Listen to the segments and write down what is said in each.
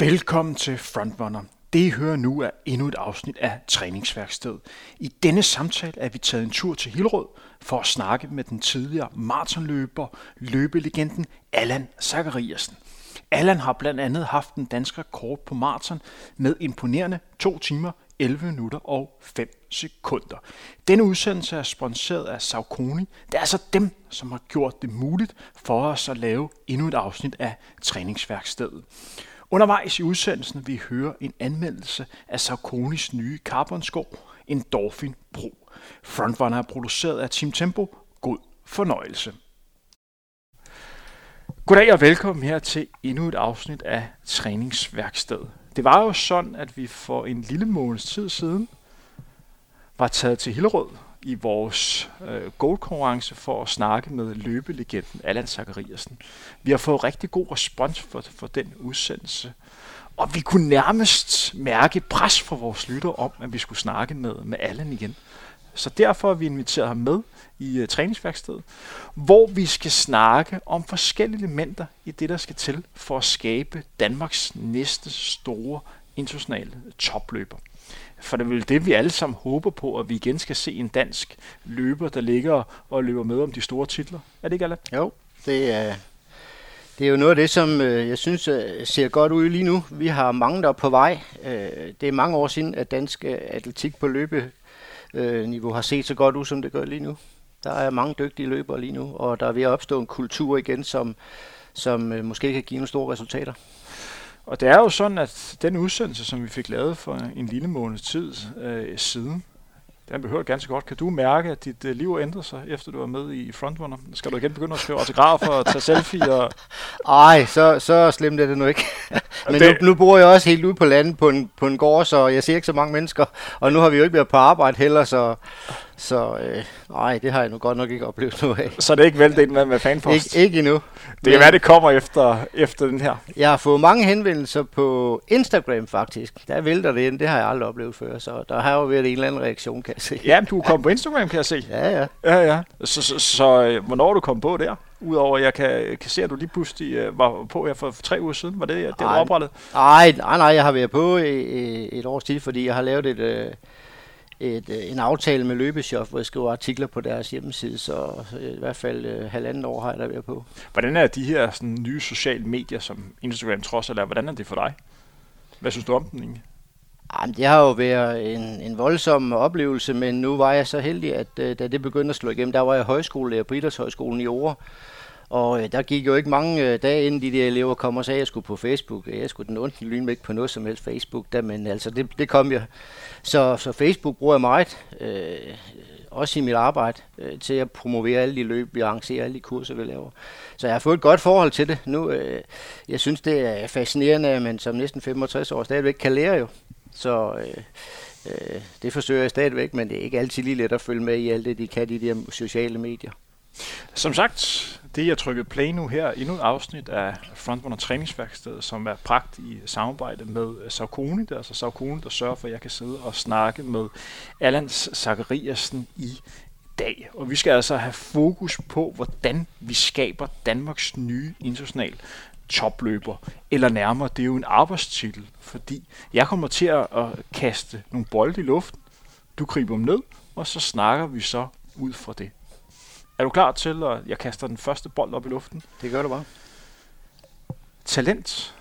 Velkommen til Frontrunner. Det I hører nu er endnu et afsnit af Træningsværkstedet. I denne samtale er vi taget en tur til Hillerød for at snakke med den tidligere maratonløber, løbelegenden Allan Zachariasen. Allan har blandt andet haft den danske rekord på maraton med imponerende 2 timer, 11 minutter og 5 sekunder. Denne udsendelse er sponsoreret af Saucony. Det er altså dem, som har gjort det muligt for os at lave endnu et afsnit af Træningsværkstedet. Undervejs i udsendelsen vi høre en anmeldelse af Sauconys nye carbonsko, en Dolphin Pro. Frontrunner er produceret af Team Tempo. God fornøjelse. Goddag og velkommen her til endnu et afsnit af Træningsværkstedet. Det var jo sådan, at vi for en lille måneds tid siden var taget til Hillerød i vores øh, goldkonkurrence for at snakke med løbelegenden Allan Zachariasen. Vi har fået rigtig god respons for, for den udsendelse. Og vi kunne nærmest mærke pres fra vores lytter om, at vi skulle snakke med, med Allan igen. Så derfor har vi inviteret ham med i uh, træningsværkstedet, hvor vi skal snakke om forskellige elementer i det, der skal til for at skabe Danmarks næste store internationale topløber. For det er vel det, vi alle sammen håber på, at vi igen skal se en dansk løber, der ligger og løber med om de store titler. Er det ikke, Allan? Jo, det er, det er jo noget af det, som øh, jeg synes øh, ser godt ud lige nu. Vi har mange, der er på vej. Øh, det er mange år siden, at dansk øh, atletik på løbeniveau øh, har set så godt ud, som det gør lige nu. Der er mange dygtige løbere lige nu, og der er ved at opstå en kultur igen, som, som øh, måske kan give nogle store resultater. Og det er jo sådan, at den udsendelse, som vi fik lavet for en lille måned tid øh, siden, den behøver ganske godt. Kan du mærke, at dit øh, liv ændrer sig, efter du var med i Frontrunner? Skal du igen begynde at skrive autografer og tage selfie? Og... Ej, så, så slemt er det nu ikke. Men det... nu, nu bor jeg også helt ude på landet på en, på en gård, så jeg ser ikke så mange mennesker. Og nu har vi jo ikke været på arbejde heller, så så øh, nej, det har jeg nu godt nok ikke oplevet nu af. Så det er ikke væltet ind med, med fanpost? Ik- ikke endnu. Det kan være, det kommer efter, efter den her. Jeg har fået mange henvendelser på Instagram faktisk. Der vælter det ind, det har jeg aldrig oplevet før, så der har jo været en eller anden reaktion, kan se. Ja, du er kommet på Instagram, kan jeg se. Ja, ja. Ja, ja. Så, så, så øh, hvornår er du kommet på der? Udover jeg kan, kan se, at du lige pludselig uh, var på her for, tre uger siden. Var det det, du oprettet? Nej, nej, nej, jeg har været på i, et års tid, fordi jeg har lavet et... Uh, et, øh, en aftale med Løbeshop, hvor jeg skriver artikler på deres hjemmeside, så i hvert fald øh, halvanden år har jeg der været på. Hvordan er de her sådan, nye sociale medier, som Instagram trods alt er, hvordan er det for dig? Hvad synes du om den egentlig? Ah, Jamen, det har jo været en, en voldsom oplevelse, men nu var jeg så heldig, at øh, da det begyndte at slå igennem, der var jeg højskolelærer på Idrætshøjskolen i Åre. og øh, der gik jo ikke mange øh, dage inden de der elever kom og sagde, at jeg skulle på Facebook. Jeg skulle den ondt lyn ikke på noget som helst Facebook, der, men altså det, det kom jeg. Så, så Facebook bruger jeg meget, øh, også i mit arbejde, øh, til at promovere alle de løb, vi arrangerer, alle de kurser, vi laver. Så jeg har fået et godt forhold til det. Nu, øh, jeg synes, det er fascinerende, men som næsten 65 år stadigvæk kan lære jo. Så øh, øh, det forsøger jeg stadigvæk, men det er ikke altid lige let at følge med i alt det, de kan i de her sociale medier. Som sagt, det jeg trykket play nu her, endnu et afsnit af Frontrunner Træningsværksted, som er pragt i samarbejde med øh, Saucony. Det er altså Saucony, der sørger for, at jeg kan sidde og snakke med Allan Zachariasen i dag. Og vi skal altså have fokus på, hvordan vi skaber Danmarks nye international topløber. Eller nærmere, det er jo en arbejdstitel, fordi jeg kommer til at kaste nogle bolde i luften, du griber dem ned, og så snakker vi så ud fra det. Er du klar til, at jeg kaster den første bold op i luften? Det gør du bare. Talent.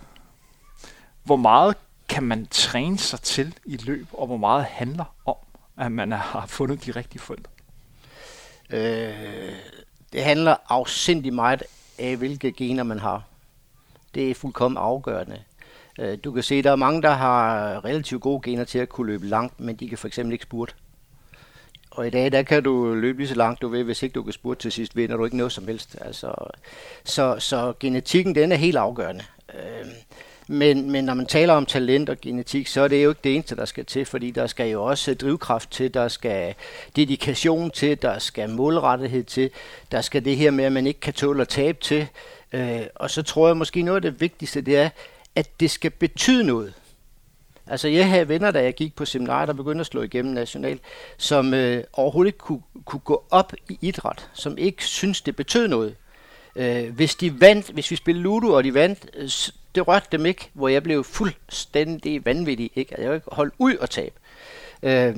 Hvor meget kan man træne sig til i løb, og hvor meget handler om, at man har fundet de rigtige forældre? Øh, det handler afsindig meget af, hvilke gener man har. Det er fuldkommen afgørende. Øh, du kan se, at der er mange, der har relativt gode gener til at kunne løbe langt, men de kan for eksempel ikke spurte. Og i dag, der kan du løbe lige så langt du vil, hvis ikke du kan spurte til sidst, vinder du ikke noget som helst. Altså, så, så genetikken, den er helt afgørende. Øh, men, men når man taler om talent og genetik, så er det jo ikke det eneste, der skal til, fordi der skal jo også drivkraft til, der skal dedikation til, der skal målrettighed til, der skal det her med, at man ikke kan tåle at tabe til. Øh, og så tror jeg måske noget af det vigtigste, det er, at det skal betyde noget. Altså jeg havde venner, da jeg gik på seminaret, der begyndte at slå igennem nationalt, som øh, overhovedet ikke kunne, kunne gå op i idræt, som ikke synes det betød noget. Øh, hvis de vandt, hvis vi spillede Ludo, og de vandt, øh, det rørte dem ikke, hvor jeg blev fuldstændig vanvittig. Ikke? Altså, jeg kunne ikke holde ud og tabe. Øh,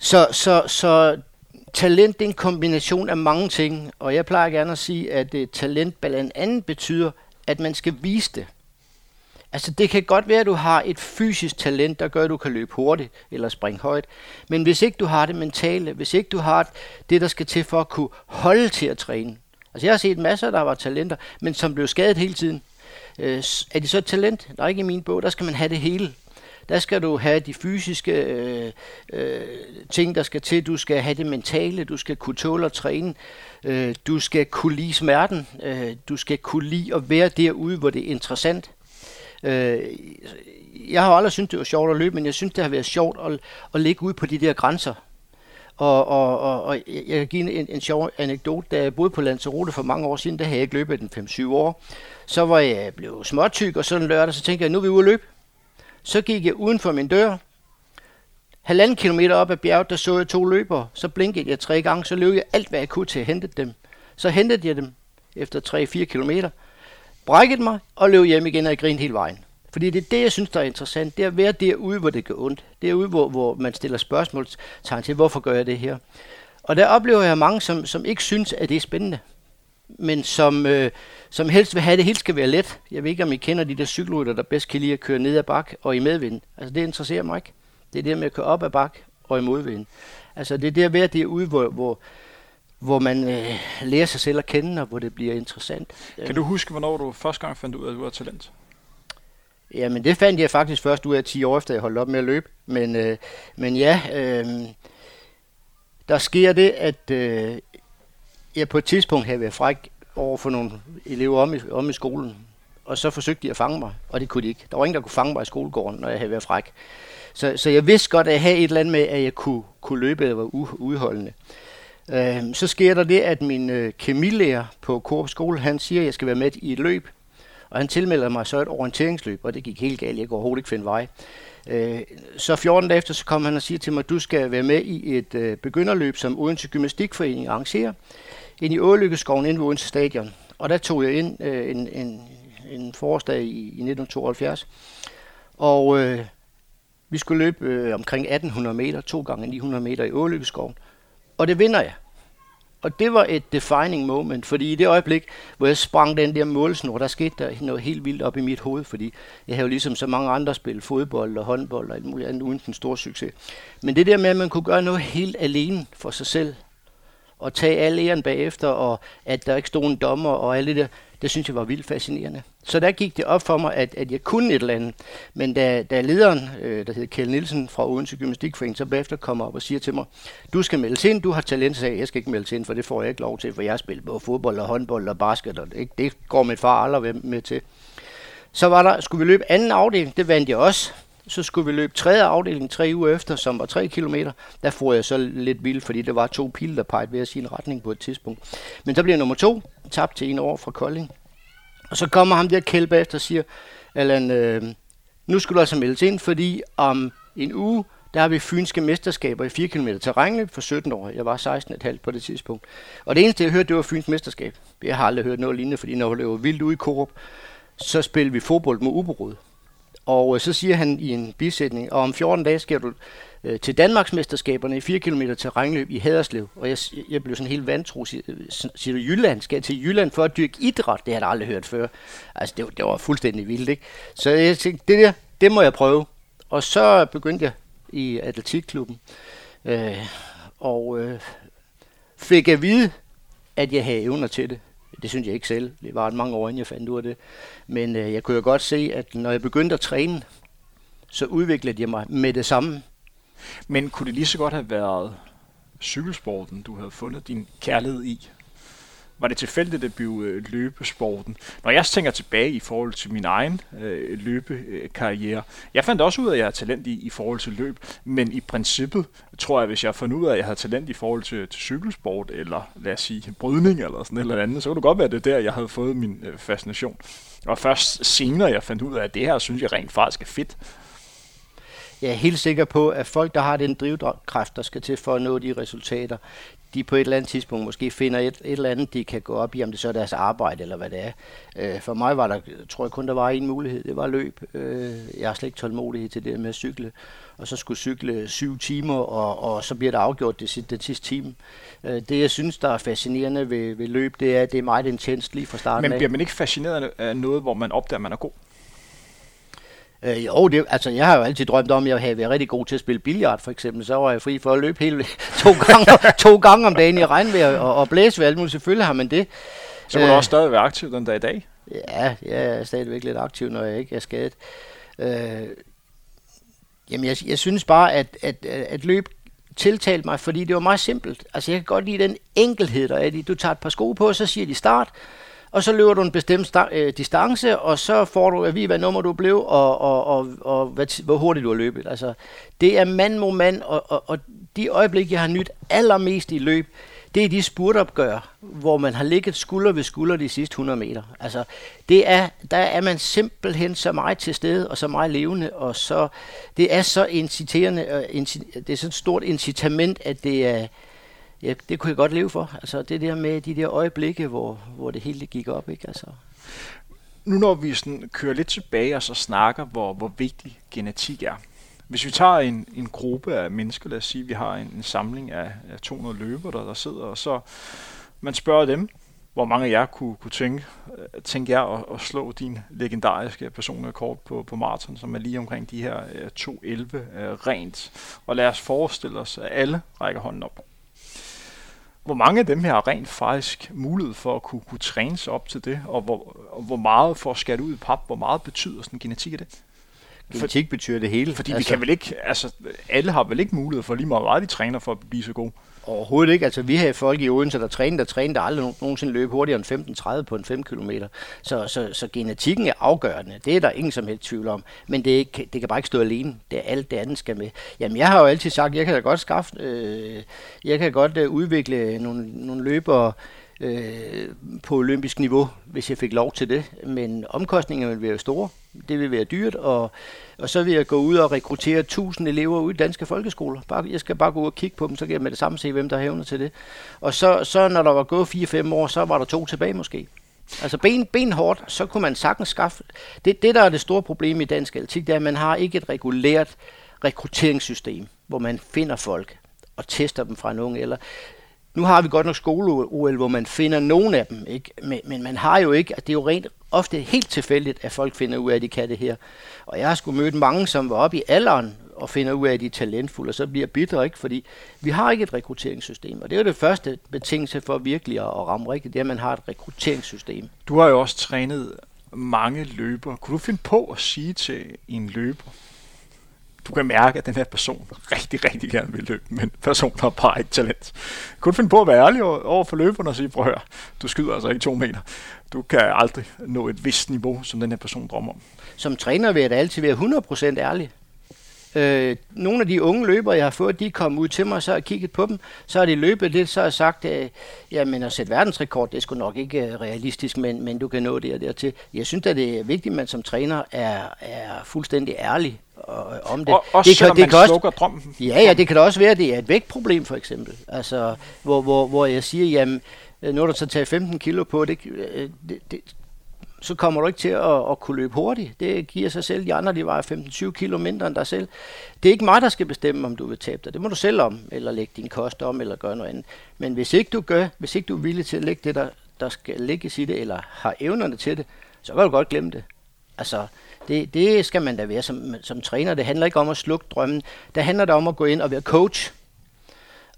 så, så, så talent er en kombination af mange ting, og jeg plejer gerne at sige, at uh, talent blandt andet betyder, at man skal vise det. Altså det kan godt være, at du har et fysisk talent, der gør, at du kan løbe hurtigt eller springe højt. Men hvis ikke du har det mentale, hvis ikke du har det, der skal til for at kunne holde til at træne. Altså jeg har set masser, der var talenter, men som blev skadet hele tiden. Øh, er de så et talent? Der er ikke i min bog, der skal man have det hele. Der skal du have de fysiske øh, øh, ting, der skal til. Du skal have det mentale. Du skal kunne tåle at træne. Øh, du skal kunne lide smerten. Øh, du skal kunne lide at være derude, hvor det er interessant. Øh, jeg har aldrig syntes, det var sjovt at løbe, men jeg synes, det har været sjovt at, at ligge ude på de der grænser. Og, og, og, og jeg kan give en, en sjov anekdote. Da jeg boede på Lanzarote for mange år siden, der havde jeg ikke løbet den 5-7 år. Så var jeg blevet småtyk, og sådan lørdag, så tænkte jeg, nu er vi ude at løbe. Så gik jeg uden for min dør. Halvanden kilometer op ad bjerget, der så jeg to løbere. Så blinkede jeg tre gange, så løb jeg alt, hvad jeg kunne til at hente dem. Så hentede jeg dem efter 3-4 kilometer brækkede mig og løb hjem igen og grinede hele vejen. Fordi det er det, jeg synes, der er interessant. Det er at være derude, hvor det gør ondt. Derude, hvor, hvor man stiller spørgsmål til, hvorfor gør jeg det her? Og der oplever jeg mange, som, som ikke synes, at det er spændende. Men som, øh, som helst vil have, at det helt skal være let. Jeg ved ikke, om I kender de der cykelrytter, der bedst kan lide at køre ned ad bak og i medvind. Altså, det interesserer mig ikke. Det er det med at køre op ad bak og i modvind. Altså, det er det at være derude, hvor, hvor, hvor man øh, lærer sig selv at kende, og hvor det bliver interessant. Kan du huske, hvornår du første gang fandt ud af, at du var talent? Jamen, det fandt jeg faktisk først ud af 10 år efter, jeg holdt op med at løbe. Men, øh, men ja, øh, der sker det, at øh, jeg på et tidspunkt havde været fræk over for nogle elever om i, om i skolen. Og så forsøgte de at fange mig, og det kunne de ikke. Der var ingen, der kunne fange mig i skolegården, når jeg havde været fræk. Så, så jeg vidste godt, at jeg havde et eller andet med, at jeg kunne, kunne løbe eller var udholdende. Øh, så sker der det, at min øh, kemilærer på Coop skole, han siger, at jeg skal være med i et løb. Og han tilmelder mig så et orienteringsløb, og det gik helt galt. Jeg kunne overhovedet ikke finde vej. Øh, så 14 dage efter, så kom han og siger til mig, at du skal være med i et øh, begynderløb, som Odense Gymnastikforening arrangerer, ind i Ålykkeskoven ind ved Odense Stadion. Og der tog jeg ind øh, en, en, en forårsdag i, i 1972. Og øh, vi skulle løbe øh, omkring 1800 meter, to gange 900 meter i Ålykkeskoven. Og det vinder jeg. Og det var et defining moment, fordi i det øjeblik, hvor jeg sprang den der målsnor, der skete der noget helt vildt op i mit hoved, fordi jeg havde jo ligesom så mange andre spil, fodbold og håndbold og alt muligt andet, uden den store succes. Men det der med, at man kunne gøre noget helt alene for sig selv, og tage alle æren bagefter, og at der ikke stod en dommer og alt det der, det synes jeg var vildt fascinerende. Så der gik det op for mig, at, at jeg kunne et eller andet. Men da, da lederen, øh, der hedder Kjell Nielsen fra Odense Gymnastikforening, så bagefter kommer op og siger til mig, du skal melde ind, du har talent, så jeg skal ikke melde ind, for det får jeg ikke lov til, for jeg har spillet både fodbold og håndbold og basket, og det, det går mit far aldrig med til. Så var der, skulle vi løbe anden afdeling, det vandt jeg også. Så skulle vi løbe tredje afdeling tre uger efter, som var tre kilometer. Der får jeg så lidt vildt, fordi der var to pile, der pegede ved at sige en retning på et tidspunkt. Men så bliver nummer to, tabt til en år fra Kolding. Og så kommer ham der kælpe efter og siger, Allan, øh, nu skal du altså melde ind, fordi om en uge, der har vi fynske mesterskaber i 4 km terrænløb for 17 år. Jeg var 16,5 på det tidspunkt. Og det eneste, jeg hørte, det var Fyns mesterskab. Jeg har aldrig hørt noget lignende, fordi når vi løber vildt ude i Korup, så spiller vi fodbold med Uberud. Og øh, så siger han i en bisætning, og om 14 dage skal du øh, til Danmarksmesterskaberne i 4 km terrænløb i Haderslev. Og jeg, jeg blev sådan helt vantro. Siger, øh, siger du Jylland? Skal jeg til Jylland for at dyrke idræt? Det har jeg aldrig hørt før. Altså, det, det var fuldstændig vildt, ikke? Så jeg tænkte, det der, det må jeg prøve. Og så begyndte jeg i atletikklubben. Øh, og øh, fik at vide, at jeg havde evner til det. Det synes jeg ikke selv. Det var mange år, inden jeg fandt ud af det. Men øh, jeg kunne jo godt se, at når jeg begyndte at træne, så udviklede jeg mig med det samme. Men kunne det lige så godt have været cykelsporten, du havde fundet din kærlighed i? Var det tilfældigt at blive øh, løbesporten? Når jeg tænker tilbage i forhold til min egen øh, løbekarriere, jeg fandt også ud af, at jeg har talent i, i forhold til løb, men i princippet tror jeg, hvis jeg fandt ud af, at jeg har talent i forhold til, til cykelsport, eller lad os sige brydning eller sådan eller andet, så kunne det godt være, det der, jeg havde fået min øh, fascination. Og først senere, jeg fandt ud af, at det her, synes jeg rent faktisk er fedt. jeg er helt sikker på, at folk, der har den drivkraft, der skal til for at nå de resultater, de på et eller andet tidspunkt måske finder et, et eller andet, de kan gå op i, om det så er deres arbejde eller hvad det er. Øh, for mig var der, tror jeg kun, der var en mulighed, det var løb. Øh, jeg har slet ikke tålmodighed til det med at cykle, og så skulle cykle syv timer, og, og så bliver det afgjort det, det sidste time. Øh, det, jeg synes, der er fascinerende ved, ved løb, det er, at det er meget intenst lige fra starten Men bliver man ikke fascineret af noget, hvor man opdager, at man er god? Øh, jo, det, altså jeg har jo altid drømt om, at jeg havde været rigtig god til at spille billard for eksempel. Så var jeg fri for at løbe hele to gange, to gange om dagen i regnvejr og, og blæsvejr. Muligt. Selvfølgelig har man det. Så må øh, du også stadig være aktiv den dag i dag? Ja, jeg er stadigvæk lidt aktiv, når jeg ikke er skadet. Øh, jamen, jeg, jeg synes bare, at, at, at løb tiltalte mig, fordi det var meget simpelt. Altså, jeg kan godt lide den enkelhed, der er Du tager et par sko på, og så siger de start, og så løber du en bestemt øh, distance, og så får du at vide, hvad nummer du blev, og, og, og, og hvad, hvor hurtigt du har løbet. Altså, det er mand mod mand, og, og, og de øjeblik, jeg har nyt allermest i løb, det er de spurtopgør, hvor man har ligget skulder ved skulder de sidste 100 meter. Altså, det er, der er man simpelthen så meget til stede, og så meget levende, og så, det er så inciterende, øh, det er så et stort incitament, at det er, ja, det kunne jeg godt leve for. Altså det der med de der øjeblikke, hvor, hvor det hele gik op, ikke? Altså. Nu når vi sådan kører lidt tilbage og så snakker, hvor, hvor vigtig genetik er. Hvis vi tager en, en gruppe af mennesker, lad os sige, vi har en, en samling af, af 200 løbere, der, der sidder, og så man spørger dem, hvor mange af jer kunne, kunne tænke, øh, tænke jer at, at slå din legendariske personlige kort på, på maraton, som er lige omkring de her øh, 2.11 uh, øh, rent. Og lad os forestille os, at alle rækker hånden op. Hvor mange af dem her har rent faktisk mulighed for at kunne, kunne træne sig op til det, og hvor, og hvor meget for at skære ud i pap, hvor meget betyder sådan genetik af det? Genetik betyder det hele. Fordi altså, vi kan vel ikke, altså alle har vel ikke mulighed for lige meget, meget de træner for at blive så gode. Overhovedet ikke. Altså, vi har folk i Odense, der træner, der træner, der aldrig nogensinde løb hurtigere end 15-30 på en 5 km. Så, så, så genetikken er afgørende. Det er der ingen som helst tvivl om. Men det, ikke, det kan bare ikke stå alene. Det er alt det andet skal med. Jamen, jeg har jo altid sagt, jeg kan da godt skaffe, øh, jeg kan godt øh, udvikle nogle, nogle løbere, øh, på olympisk niveau, hvis jeg fik lov til det. Men omkostningerne vil være store. Det vil være dyrt, og, og så vil jeg gå ud og rekruttere 1000 elever ud i danske folkeskoler. Bare, jeg skal bare gå ud og kigge på dem, så kan jeg med det samme se, hvem der hævner til det. Og så, så når der var gået 4-5 år, så var der to tilbage måske. Altså ben, benhårdt, så kunne man sagtens skaffe... Det, det, der er det store problem i dansk atletik, det er, at man har ikke et regulært rekrutteringssystem, hvor man finder folk og tester dem fra en ung eller nu har vi godt nok skole-OL, hvor man finder nogen af dem, ikke? Men, men man har jo ikke, at det er jo rent ofte helt tilfældigt, at folk finder ud af, at de kan det her. Og jeg har sgu mødt mange, som var oppe i alderen og finder ud af, at de er talentfulde, og så bliver bitre, ikke? Fordi vi har ikke et rekrutteringssystem, og det er jo det første betingelse for virkelig at ramme rigtigt, det er, at man har et rekrutteringssystem. Du har jo også trænet mange løber. Kunne du finde på at sige til en løber, du kan mærke, at den her person rigtig, rigtig gerne vil løbe, men personen har bare ikke talent. Kun finde på at være ærlig over for løberne og sige, prøv at høre, du skyder altså ikke to meter. Du kan aldrig nå et vist niveau, som den her person drømmer om. Som træner vil jeg da altid være 100% ærlig. Øh, nogle af de unge løbere, jeg har fået, de kom ud til mig, så har jeg kigget på dem, så har de løbet lidt, så har jeg sagt, øh, jamen at sætte verdensrekord, det er sgu nok ikke øh, realistisk, men, men du kan nå det og dertil. Jeg synes at det er vigtigt, at man som træner er, er fuldstændig ærlig og, om det. Og, også det kan, det kan også, drømmen. Ja, ja, det kan da også være, at det er et vægtproblem for eksempel. Altså, hvor, hvor, hvor jeg siger, jamen, øh, nu er der så taget 15 kilo på, det, øh, det, det, så kommer du ikke til at, at kunne løbe hurtigt. Det giver sig selv. De andre, de vejer 15-20 kilo mindre end dig selv. Det er ikke mig, der skal bestemme, om du vil tabe dig. Det må du selv om, eller lægge din kost om, eller gøre noget andet. Men hvis ikke du gør, hvis ikke du er villig til at lægge det, der, der skal lægges i det, eller har evnerne til det, så kan du godt glemme det. Altså, det, det skal man da være som, som træner. Det handler ikke om at slukke drømmen. Det handler da om at gå ind og være coach.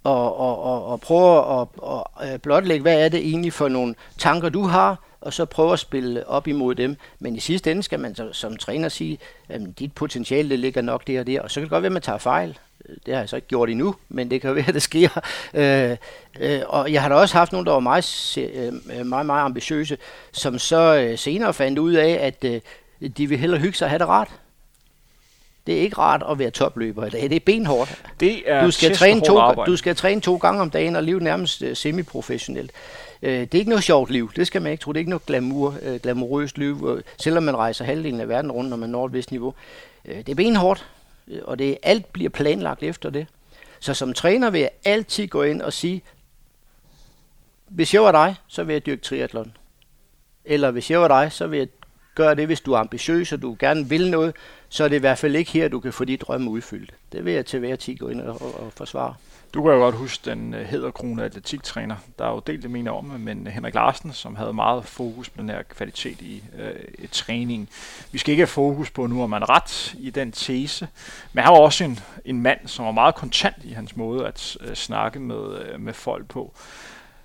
Og, og, og, og prøve at og, øh, og blotlægge, hvad er det egentlig for nogle tanker, du har, og så prøve at spille op imod dem. Men i sidste ende skal man så, som træner sige, at dit potentiale det ligger nok der og der, og så kan det godt være, at man tager fejl. Det har jeg så ikke gjort endnu, men det kan jo være, at det sker. Øh, øh, og jeg har da også haft nogle, der var meget, øh, meget, meget ambitiøse, som så øh, senere fandt ud af, at øh, de vil hellere hygge sig og have det rart. Det er ikke rart at være topløber i dag. Det er benhårdt. Det er du skal, træne to, du skal træne to gange om dagen og leve nærmest uh, semiprofessionelt. Uh, det er ikke noget sjovt liv. Det skal man ikke tro. Det er ikke noget glamour, uh, glamourøst liv, uh, selvom man rejser halvdelen af verden rundt, når man når et vist niveau. Uh, det er benhårdt. og det alt bliver planlagt efter det. Så som træner vil jeg altid gå ind og sige, hvis jeg var dig, så vil jeg dyrke triathlon. Eller hvis jeg var dig, så vil jeg gør det, hvis du er ambitiøs, og du gerne vil noget, så er det i hvert fald ikke her, du kan få dit drømme udfyldt. Det vil jeg til hver tid gå ind og, og, og forsvare. Du kan jo godt huske den øh, uh, hedderkrone atletiktræner, der er jo delt det mener om, men Henrik Larsen, som havde meget fokus på den her kvalitet i øh, uh, træning. Vi skal ikke have fokus på nu, om man ret i den tese, men han var også en, en mand, som var meget kontant i hans måde at uh, snakke med, uh, med folk på.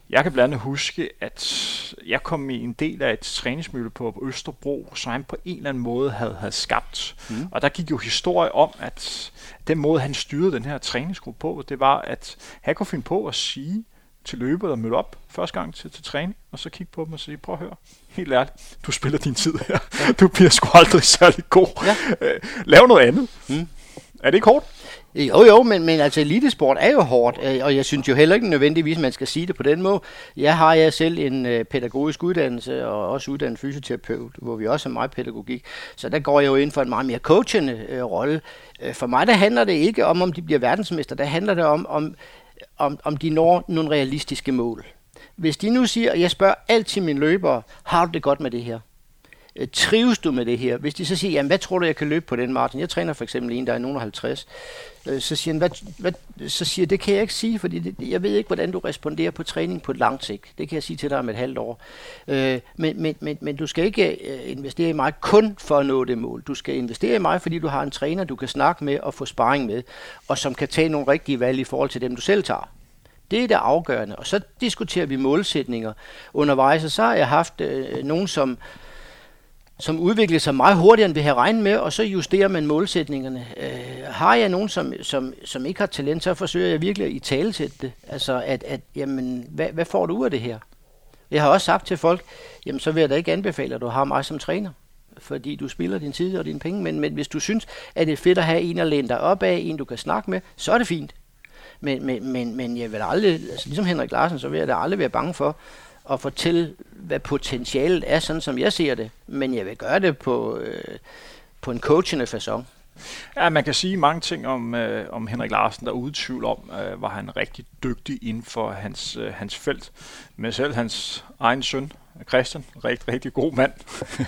Jeg kan blandt andet huske, at jeg kom i en del af et træningsmølle på Østerbro, som han på en eller anden måde havde, havde skabt. Mm. Og der gik jo historie om, at den måde, han styrede den her træningsgruppe på, det var, at han kunne finde på at sige til løber, der mødte op første gang til, til træning, og så kigge på dem og sige, prøv at høre, helt ærligt, du spiller din tid her. Ja. Du bliver sgu aldrig særlig god. Ja. Øh, lav noget andet. Mm. Er det ikke hårdt? Jo, jo, men, men altså elitesport er jo hårdt, øh, og jeg synes jo heller ikke nødvendigvis, man skal sige det på den måde. Jeg har jeg selv en øh, pædagogisk uddannelse, og også uddannet fysioterapeut, hvor vi også har meget pædagogik. Så der går jeg jo ind for en meget mere coachende øh, rolle. Øh, for mig der handler det ikke om, om de bliver verdensmester, der handler det om, om, om, om de når nogle realistiske mål. Hvis de nu siger, og jeg spørger altid mine løbere, har du det godt med det her? Trives du med det her? Hvis de så siger, jamen hvad tror du, jeg kan løbe på den maraton? Jeg træner for eksempel en, der er nogen 50. Øh, så siger, han, hvad, hvad, så siger det kan jeg ikke sige, fordi det, jeg ved ikke, hvordan du responderer på træning på et langt sigt. Det kan jeg sige til dig om et halvt år. Øh, men, men, men, men du skal ikke øh, investere i mig kun for at nå det mål. Du skal investere i mig, fordi du har en træner, du kan snakke med og få sparring med, og som kan tage nogle rigtige valg i forhold til dem, du selv tager. Det er det afgørende. Og så diskuterer vi målsætninger undervejs, og så har jeg haft øh, nogen, som som udvikler sig meget hurtigere, end vi havde regnet med, og så justerer man målsætningerne. Øh, har jeg nogen, som, som, som ikke har talent, så forsøger jeg virkelig at i tale til det. Altså, at, at jamen, hvad, hvad får du ud af det her? Jeg har også sagt til folk, jamen så vil jeg da ikke anbefale, at du har mig som træner fordi du spiller din tid og dine penge, men, men hvis du synes, at det er fedt at have en at læne dig op af, en du kan snakke med, så er det fint. Men, men, men, men jeg vil aldrig, altså ligesom Henrik Larsen, så vil jeg da aldrig være bange for at fortælle, hvad potentialet er, sådan som jeg ser det. Men jeg vil gøre det på, øh, på en coachende façon. Ja, man kan sige mange ting om, øh, om Henrik Larsen, der er uden tvivl om, øh, var han rigtig dygtig inden for hans, øh, hans felt. Men selv hans egen søn, Christian, rigtig, rigtig god mand.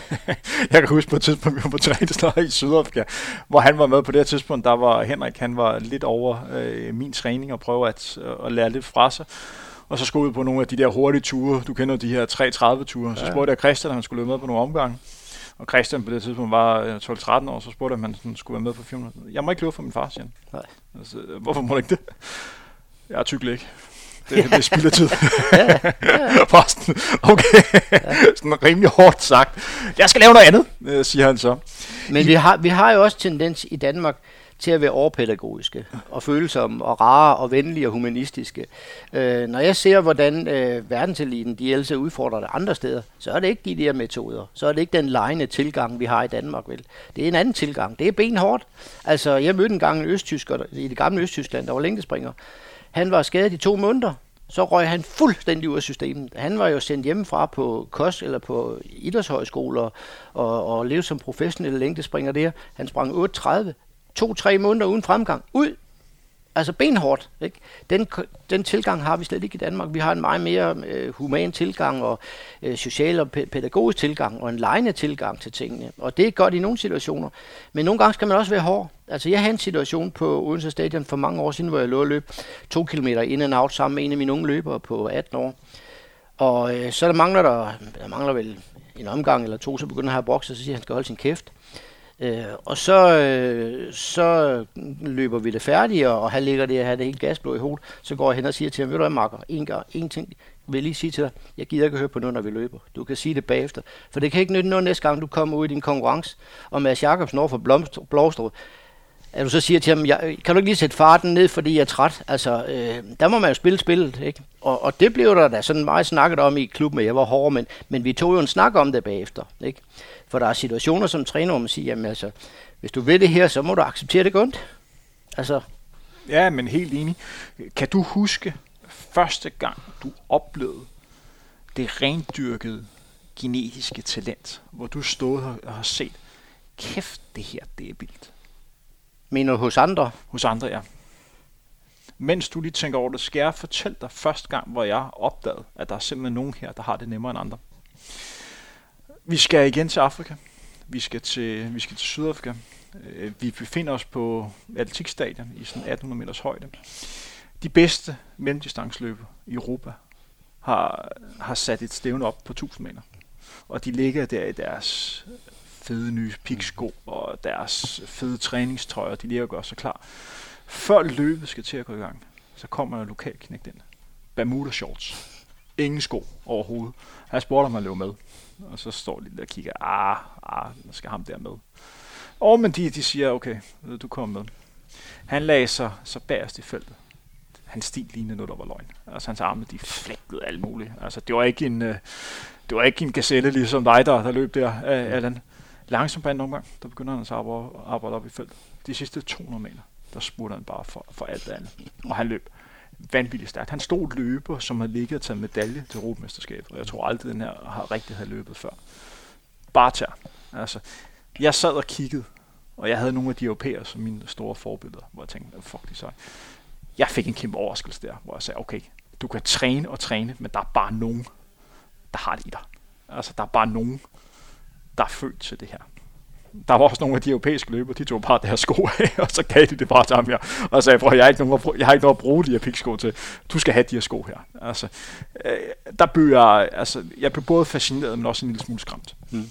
jeg kan huske på et tidspunkt, vi var på træningslejr i Sydafrika, hvor han var med på det her tidspunkt, der var Henrik, han var lidt over øh, min træning og prøve at, øh, at lære lidt fra sig og så skulle ud på nogle af de der hurtige ture. Du kender de her 3.30 ture. Så spurgte jeg Christian, om han skulle løbe med på nogle omgange. Og Christian på det tidspunkt var 12-13 år, så spurgte jeg, om han skulle være med på 400. Jeg må ikke løbe for min far, siger han. Nej. Altså, hvorfor må du ikke det? Jeg er tykkelig ikke. Det, det spilder tid. ja, ja. Posten. Okay. Ja. Sådan rimelig hårdt sagt. Jeg skal lave noget andet, øh, siger han så. Men vi har, vi har jo også tendens i Danmark til at være overpædagogiske og følsomme og rare og venlige og humanistiske. Øh, når jeg ser, hvordan øh, verdenseliten de ellers udfordrer det andre steder, så er det ikke de der metoder. Så er det ikke den lejende tilgang, vi har i Danmark. Vel? Det er en anden tilgang. Det er benhårdt. Altså, jeg mødte engang en østtysker i det gamle Østtyskland, der var længdespringer. Han var skadet i to måneder så røg han fuldstændig ud af systemet. Han var jo sendt hjemmefra på kost eller på idrætshøjskoler og, og levede som professionel længdespringer der. Han sprang 8.30 to-tre måneder uden fremgang. Ud! Altså benhårdt. Ikke? Den, den tilgang har vi slet ikke i Danmark. Vi har en meget mere øh, human tilgang og øh, social og pædagogisk tilgang og en lejende tilgang til tingene. Og det er godt i nogle situationer. Men nogle gange skal man også være hård. Altså jeg havde en situation på Odense Stadion for mange år siden, hvor jeg lå og løb to kilometer in and out sammen med en af mine unge løbere på 18 år. Og øh, så der mangler der, der mangler vel en omgang eller to, så begynder han at have brokset, så siger han, at han skal holde sin kæft. Øh, og så, øh, så løber vi det færdigt, og han ligger der og har det helt gasblå i hovedet. Så går jeg hen og siger til ham, ved du hvad, Marker, en, gang, en ting vil jeg lige sige til dig, jeg gider ikke høre på noget, når vi løber. Du kan sige det bagefter. For det kan ikke nytte noget næste gang, du kommer ud i din konkurrence, og Mads Jacobsen over for Blomstrup, at du så siger til ham, jeg, kan du ikke lige sætte farten ned, fordi jeg er træt? Altså, øh, der må man jo spille spillet, ikke? Og, og det blev der da sådan meget snakket om i klubben, at jeg var hård, men, men vi tog jo en snak om det bagefter, ikke? For der er situationer som træner, hvor man siger, jamen altså, hvis du vil det her, så må du acceptere det godt. Altså. Ja, men helt enig. Kan du huske første gang, du oplevede det rendyrkede genetiske talent, hvor du stod og har set, kæft, det her, det er vildt? Mener du hos andre? Hos andre, ja. Mens du lige tænker over det, skal jeg fortælle dig første gang, hvor jeg opdagede, at der er simpelthen nogen her, der har det nemmere end andre. Vi skal igen til Afrika. Vi skal til, vi skal til Sydafrika. Øh, vi befinder os på atletikstadion i sådan 1800 meters højde. De bedste mellemdistanceløber i Europa har, har sat et stævne op på 1000 meter. Og de ligger der i deres fede nye piksko og deres fede træningstøjer. De ligger og gør sig klar. Før løbet skal til at gå i gang, så kommer en lokal knægt ind. Bermuda shorts. Ingen sko overhovedet. Han spurgte, om han løber med. Og så står de der og kigger, ah, ah, skal ham der med. Og men de, de siger, okay, du kommer med. Han lagde sig så bagerst i feltet. Hans stil lignede noget, der var løgn. Altså hans arme, de flægtede alt muligt. Altså det var ikke en, øh, det var ikke en gazelle ligesom dig, der, der løb der, Allan. Langsomt på en omgang, der begynder han at arbejde, arbejde op i feltet. De sidste 200 meter, der spurgte han bare for, for alt andet. Og han løb vanvittigt stærkt. Han stod løber, som har ligget og taget medalje til Europamesterskabet, og jeg tror aldrig, den her har rigtig havde løbet før. Barter. Altså, jeg sad og kiggede, og jeg havde nogle af de europæere som mine store forbilleder, hvor jeg tænkte, fuck de sej. Jeg fik en kæmpe overraskelse der, hvor jeg sagde, okay, du kan træne og træne, men der er bare nogen, der har det i dig. Altså, der er bare nogen, der er født til det her der var også nogle af de europæiske løbere, de tog bare deres sko af, og så gav de det bare til ham her, og sagde, prøv, jeg har ikke nogen jeg har ikke noget at bruge de her piksko til, du skal have de her sko her. Altså, øh, der blev jeg, altså, jeg blev både fascineret, men også en lille smule skræmt. Hmm.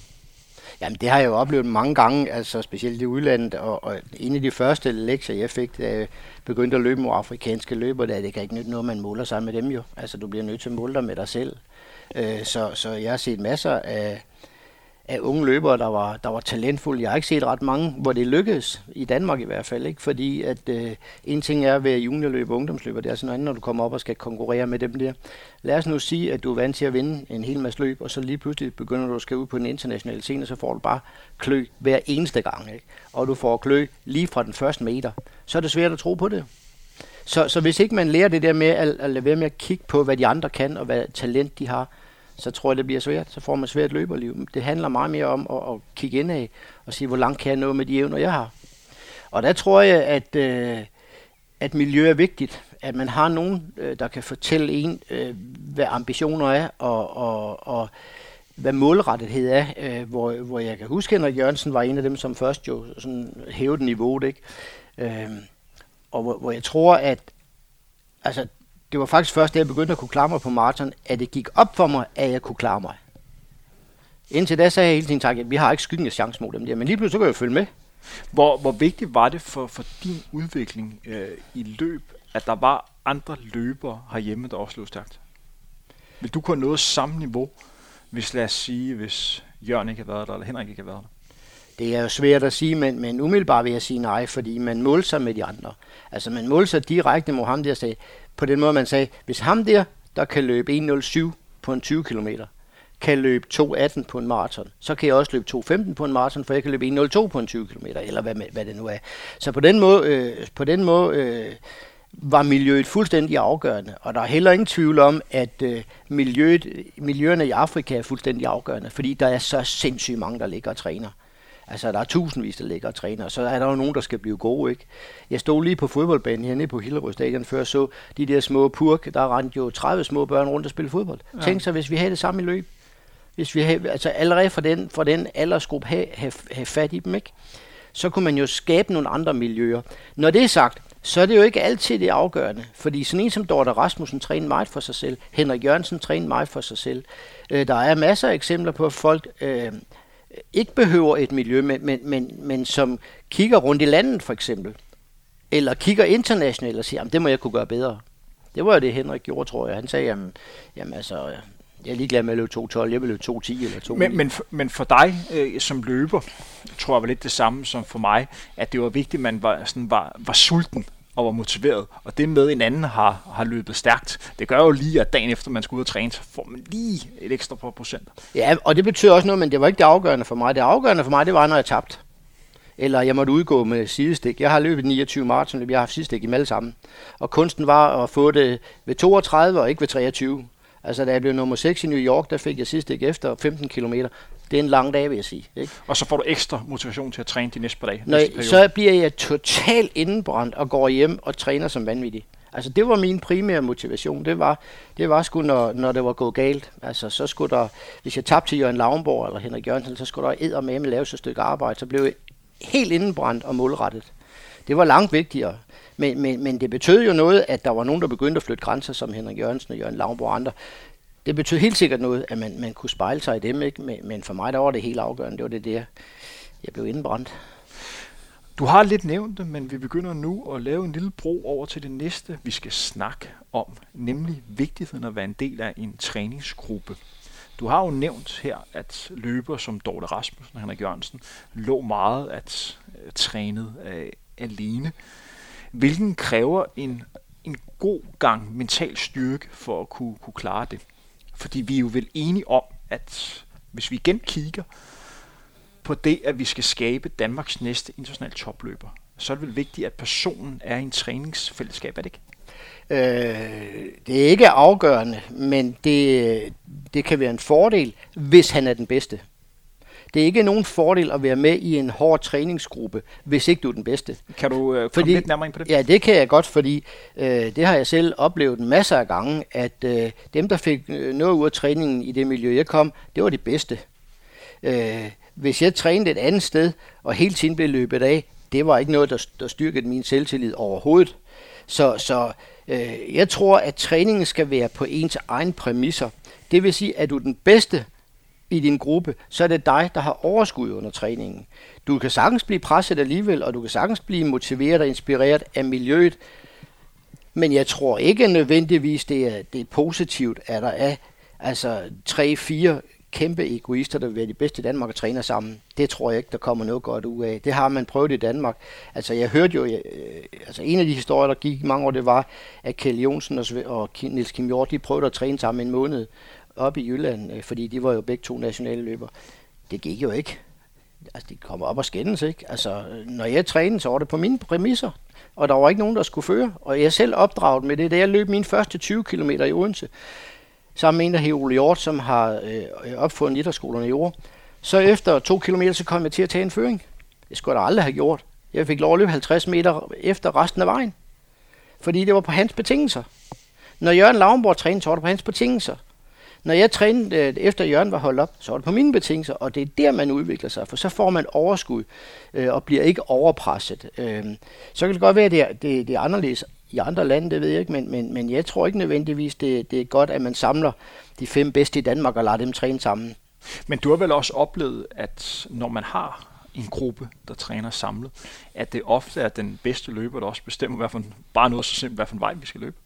Jamen, det har jeg jo oplevet mange gange, altså specielt i udlandet, og, og en af de første lektier, jeg fik, da jeg begyndte at løbe mod afrikanske løber, der det kan ikke nytte noget, man måler sig med dem jo. Altså, du bliver nødt til at måle dig med dig selv. Øh, så, så jeg har set masser af af unge løbere, der var, der var talentfulde. Jeg har ikke set ret mange, hvor det lykkedes, i Danmark i hvert fald. ikke, Fordi at øh, en ting er at være juniorløber og ungdomsløber, det er sådan noget andet, når du kommer op og skal konkurrere med dem der. Lad os nu sige, at du er vant til at vinde en hel masse løb, og så lige pludselig begynder du at skal ud på en international scene, så får du bare klø hver eneste gang. Ikke? Og du får klø lige fra den første meter. Så er det svært at tro på det. Så, så hvis ikke man lærer det der med at, at lade være med at kigge på, hvad de andre kan, og hvad talent de har, så tror jeg, det bliver svært. Så får man svært løberliv. Det handler meget mere om at, at kigge indad og sige, hvor langt kan jeg nå med de evner, jeg har. Og der tror jeg, at, øh, at miljø er vigtigt. At man har nogen, øh, der kan fortælle en, øh, hvad ambitioner er, og, og, og hvad målrettethed er. Øh, hvor, hvor jeg kan huske, at Henrik Jørgensen var en af dem, som først jo sådan hævede niveauet. Ikke? Øh, og hvor, hvor jeg tror, at altså, det var faktisk først, da jeg begyndte at kunne klare mig på maraton, at det gik op for mig, at jeg kunne klare mig. Indtil da sagde jeg hele tiden, tak, at vi har ikke skyggen af chance mod dem der, men lige pludselig så kan jeg følge med. Hvor, hvor vigtigt var det for, for din udvikling øh, i løb, at der var andre løbere herhjemme, der også løb stærkt? Vil du kunne noget samme niveau, hvis lad os sige, hvis Jørgen ikke havde været der, eller Henrik ikke havde været der? Det er jo svært at sige, men, men umiddelbart vil jeg sige nej, fordi man målte sig med de andre. Altså man målte sig direkte mod ham der sagde, på den måde, man sagde, hvis ham der, der kan løbe 1.07 på en 20 km, kan løbe 2.18 på en maraton, så kan jeg også løbe 2.15 på en maraton, for jeg kan løbe 1.02 på en 20 km, eller hvad, hvad det nu er. Så på den måde, øh, på den måde øh, var miljøet fuldstændig afgørende, og der er heller ingen tvivl om, at øh, miljøet, miljøerne i Afrika er fuldstændig afgørende, fordi der er så sindssygt mange, der ligger og træner. Altså, der er tusindvis, der ligger og træner, og så er der jo nogen, der skal blive gode, ikke? Jeg stod lige på fodboldbanen hernede på Hillerød Stadion før, så de der små purk, der rendte jo 30 små børn rundt og spille fodbold. Ja. Tænk så, hvis vi havde det samme i løb. Hvis vi havde, altså allerede for den, for den aldersgruppe have, have, have fat i dem, ikke? Så kunne man jo skabe nogle andre miljøer. Når det er sagt, så er det jo ikke altid det afgørende. Fordi sådan en som Dorte Rasmussen træner meget for sig selv. Henrik Jørgensen træner meget for sig selv. Øh, der er masser af eksempler på, at folk øh, ikke behøver et miljø, men, men, men, men som kigger rundt i landet for eksempel, eller kigger internationalt og siger, det må jeg kunne gøre bedre. Det var jo det, Henrik gjorde, tror jeg. Han sagde, jamen, jamen altså, jeg er ligeglad med at løbe 2.12, jeg vil løbe 2.10 eller 2 men, men, for, men for dig øh, som løber, tror jeg var lidt det samme som for mig, at det var vigtigt, at man var, sådan, var, var sulten og var motiveret. Og det med, at en anden har, har løbet stærkt, det gør jo lige, at dagen efter man skal ud og træne, så får man lige et ekstra par procent. Ja, og det betyder også noget, men det var ikke det afgørende for mig. Det afgørende for mig, det var, når jeg tabte. Eller jeg måtte udgå med sidestik. Jeg har løbet 29 maratonløb, jeg har haft sidestik i alle sammen. Og kunsten var at få det ved 32 og ikke ved 23. Altså da jeg blev nummer 6 i New York, der fik jeg sidestik efter 15 km det er en lang dag, vil jeg sige. Ikke? Og så får du ekstra motivation til at træne de næste par dage. Næste så bliver jeg totalt indenbrændt og går hjem og træner som vanvittig. Altså det var min primære motivation. Det var, det var sgu, når, når det var gået galt. Altså så skulle der, hvis jeg tabte til Jørgen Lavnborg eller Henrik Jørgensen, så skulle der æder med lave så et stykke arbejde. Så blev jeg helt indenbrændt og målrettet. Det var langt vigtigere. Men, men, men det betød jo noget, at der var nogen, der begyndte at flytte grænser, som Henrik Jørgensen og Jørgen Lavnborg og andre. Det betød helt sikkert noget, at man, man kunne spejle sig i dem. Ikke? Men, men for mig der var det helt afgørende. Det var det der, jeg blev indbrændt. Du har lidt nævnt det, men vi begynder nu at lave en lille bro over til det næste, vi skal snakke om, nemlig vigtigheden af at være en del af en træningsgruppe. Du har jo nævnt her, at løber som Dorte Rasmussen og Henrik Jørgensen lå meget at uh, trænet uh, alene, hvilken kræver en, en god gang mental styrke for at kunne, kunne klare det. Fordi vi er jo vel enige om, at hvis vi igen kigger på det, at vi skal skabe Danmarks næste internationale topløber, så er det vel vigtigt, at personen er i en træningsfællesskab, er det ikke? Øh, det er ikke afgørende, men det, det kan være en fordel, hvis han er den bedste. Det er ikke nogen fordel at være med i en hård træningsgruppe, hvis ikke du er den bedste. Kan du øh, komme fordi, lidt nærmere ind på det? Ja, det kan jeg godt, fordi øh, det har jeg selv oplevet masser af gange, at øh, dem, der fik øh, noget ud af træningen i det miljø, jeg kom, det var de bedste. Øh, hvis jeg trænede et andet sted, og hele tiden blev løbet af, det var ikke noget, der, der styrkede min selvtillid overhovedet. Så, så øh, jeg tror, at træningen skal være på ens egen præmisser. Det vil sige, at du er den bedste i din gruppe, så er det dig, der har overskud under træningen. Du kan sagtens blive presset alligevel, og du kan sagtens blive motiveret og inspireret af miljøet, men jeg tror ikke nødvendigvis, det er, det er positivt, at der er altså tre-fire kæmpe egoister, der vil være de bedste i Danmark og træner sammen. Det tror jeg ikke, der kommer noget godt ud af. Det har man prøvet i Danmark. Altså, jeg hørte jo, jeg, altså en af de historier, der gik mange år, det var, at Kjell Jonsen og, og Niels Kim Hjort, de prøvede at træne sammen en måned op i Jylland, øh, fordi de var jo begge to nationale løber. Det gik jo ikke. Altså, de kommer op og skændes, ikke? Altså, øh, når jeg trænede, så var det på mine præmisser, og der var ikke nogen, der skulle føre. Og jeg selv opdraget med det, da jeg løb mine første 20 km i Odense sammen med en, der hedder Ole Hjort, som har øh, opfundet idrætsskolerne i år. Så efter to kilometer, så kom jeg til at tage en føring. Det skulle jeg da aldrig have gjort. Jeg fik lov at løbe 50 meter efter resten af vejen. Fordi det var på hans betingelser. Når Jørgen Lavnborg trænede, så var det på hans betingelser. Når jeg trænede øh, efter Jørgen var holdt op, så var det på mine betingelser, og det er der, man udvikler sig, for så får man overskud øh, og bliver ikke overpresset. Øh, så kan det godt være, at det er, det, det er anderledes i andre lande, det ved jeg ikke, men, men, men jeg tror ikke nødvendigvis, det, det er godt, at man samler de fem bedste i Danmark og lader dem træne sammen. Men du har vel også oplevet, at når man har en gruppe, der træner samlet, at det ofte er den bedste løber, der også bestemmer, hvad for, bare noget så simpelt, hvad for en vej vi skal løbe?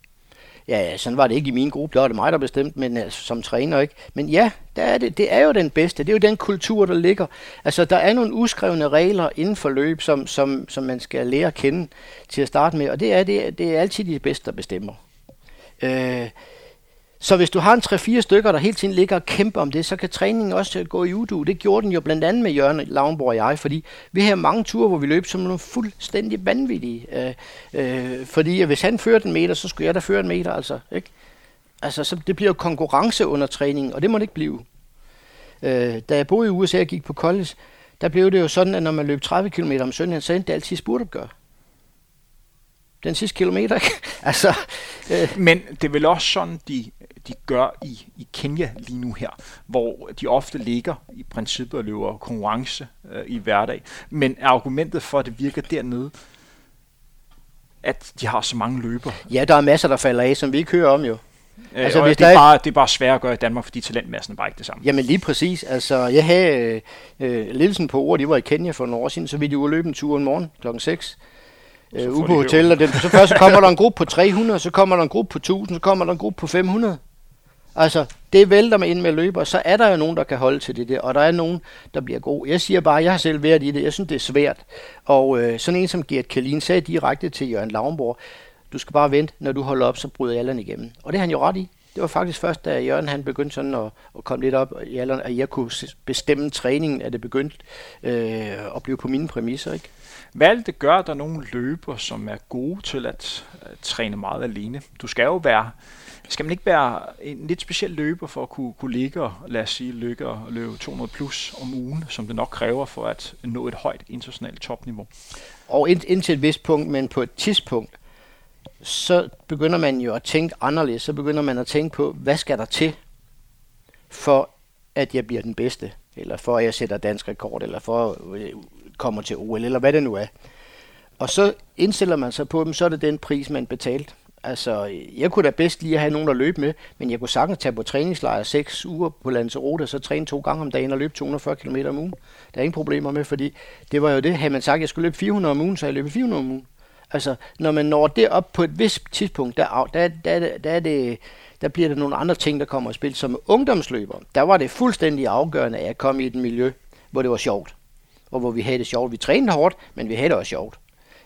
Ja, ja, sådan var det ikke i min gruppe. Der var det mig, der bestemte, men altså, som træner ikke. Men ja, der er det, det er jo den bedste. Det er jo den kultur, der ligger. Altså, der er nogle uskrevne regler inden for løb, som, som, som man skal lære at kende til at starte med. Og det er, det, det er altid de bedste, der bestemmer. Øh, så hvis du har en 3-4 stykker, der hele tiden ligger og kæmper om det, så kan træningen også gå i udu. Det gjorde den jo blandt andet med Jørgen Lavnborg og jeg, fordi vi har mange ture, hvor vi løb som nogle fuldstændig vanvittige. Øh, øh, fordi hvis han førte en meter, så skulle jeg da føre en meter, altså. Ikke? Altså, så det bliver jo konkurrence under træningen, og det må det ikke blive. Øh, da jeg boede i USA og gik på college, der blev det jo sådan, at når man løb 30 km om søndagen, så endte det altid spurtopgør den sidste kilometer. Altså, øh. Men det er vel også sådan, de, de gør i, i Kenya lige nu her, hvor de ofte ligger i princippet og løber konkurrence øh, i hverdag. Men argumentet for, at det virker dernede, at de har så mange løber? Ja, der er masser, der falder af, som vi ikke hører om jo. Øh, altså, hvis det, er er bare, det er bare svært at gøre i Danmark, fordi talentmassen er bare ikke det samme. Jamen lige præcis. Altså, jeg havde øh, øh ledelsen på ord, de var i Kenya for nogle år siden, så ville de ud løbe en tur en morgen klokken 6 øh, ude på hotel, og den, så først så kommer der en gruppe på 300, så kommer der en gruppe på 1000, så kommer der en gruppe på 500. Altså, det vælter med ind med løber, så er der jo nogen, der kan holde til det der, og der er nogen, der bliver god. Jeg siger bare, jeg har selv været i det, jeg synes, det er svært. Og øh, sådan en som Gert Kalin sagde direkte til Jørgen Lavnborg, du skal bare vente, når du holder op, så bryder alderen igennem. Og det har han jo ret i. Det var faktisk først, da Jørgen han begyndte sådan at, at komme lidt op i alderen, at jeg kunne bestemme træningen, at det begyndte øh, at blive på mine præmisser. Ikke? Hvad er det, det gør, at der er nogle løber, som er gode til at øh, træne meget alene? Du skal jo være skal man ikke være en lidt speciel løber for at kunne, kunne ligge og, lad os sige, lykke og løbe 200 plus om ugen, som det nok kræver for at nå et højt internationalt topniveau? Og ind, indtil et vist punkt, men på et tidspunkt, så begynder man jo at tænke anderledes. Så begynder man at tænke på, hvad skal der til, for at jeg bliver den bedste, eller for at jeg sætter dansk rekord, eller for at jeg kommer til OL, eller hvad det nu er. Og så indstiller man sig på dem, så er det den pris, man betalte. Altså, jeg kunne da bedst lige have nogen at løbe med, men jeg kunne sagtens tage på træningslejr 6 uger på Lanzarote, og så træne to gange om dagen og løbe 240 km om ugen. Der er ingen problemer med, fordi det var jo det, havde man sagt, at jeg skulle løbe 400 om ugen, så jeg løb 400 om ugen. Altså, når man når det op på et vist tidspunkt, der, der, der, der, er det, der bliver der nogle andre ting, der kommer i spil. Som ungdomsløber, der var det fuldstændig afgørende, at jeg kom i et miljø, hvor det var sjovt. Og hvor vi havde det sjovt. Vi trænede hårdt, men vi havde det også sjovt.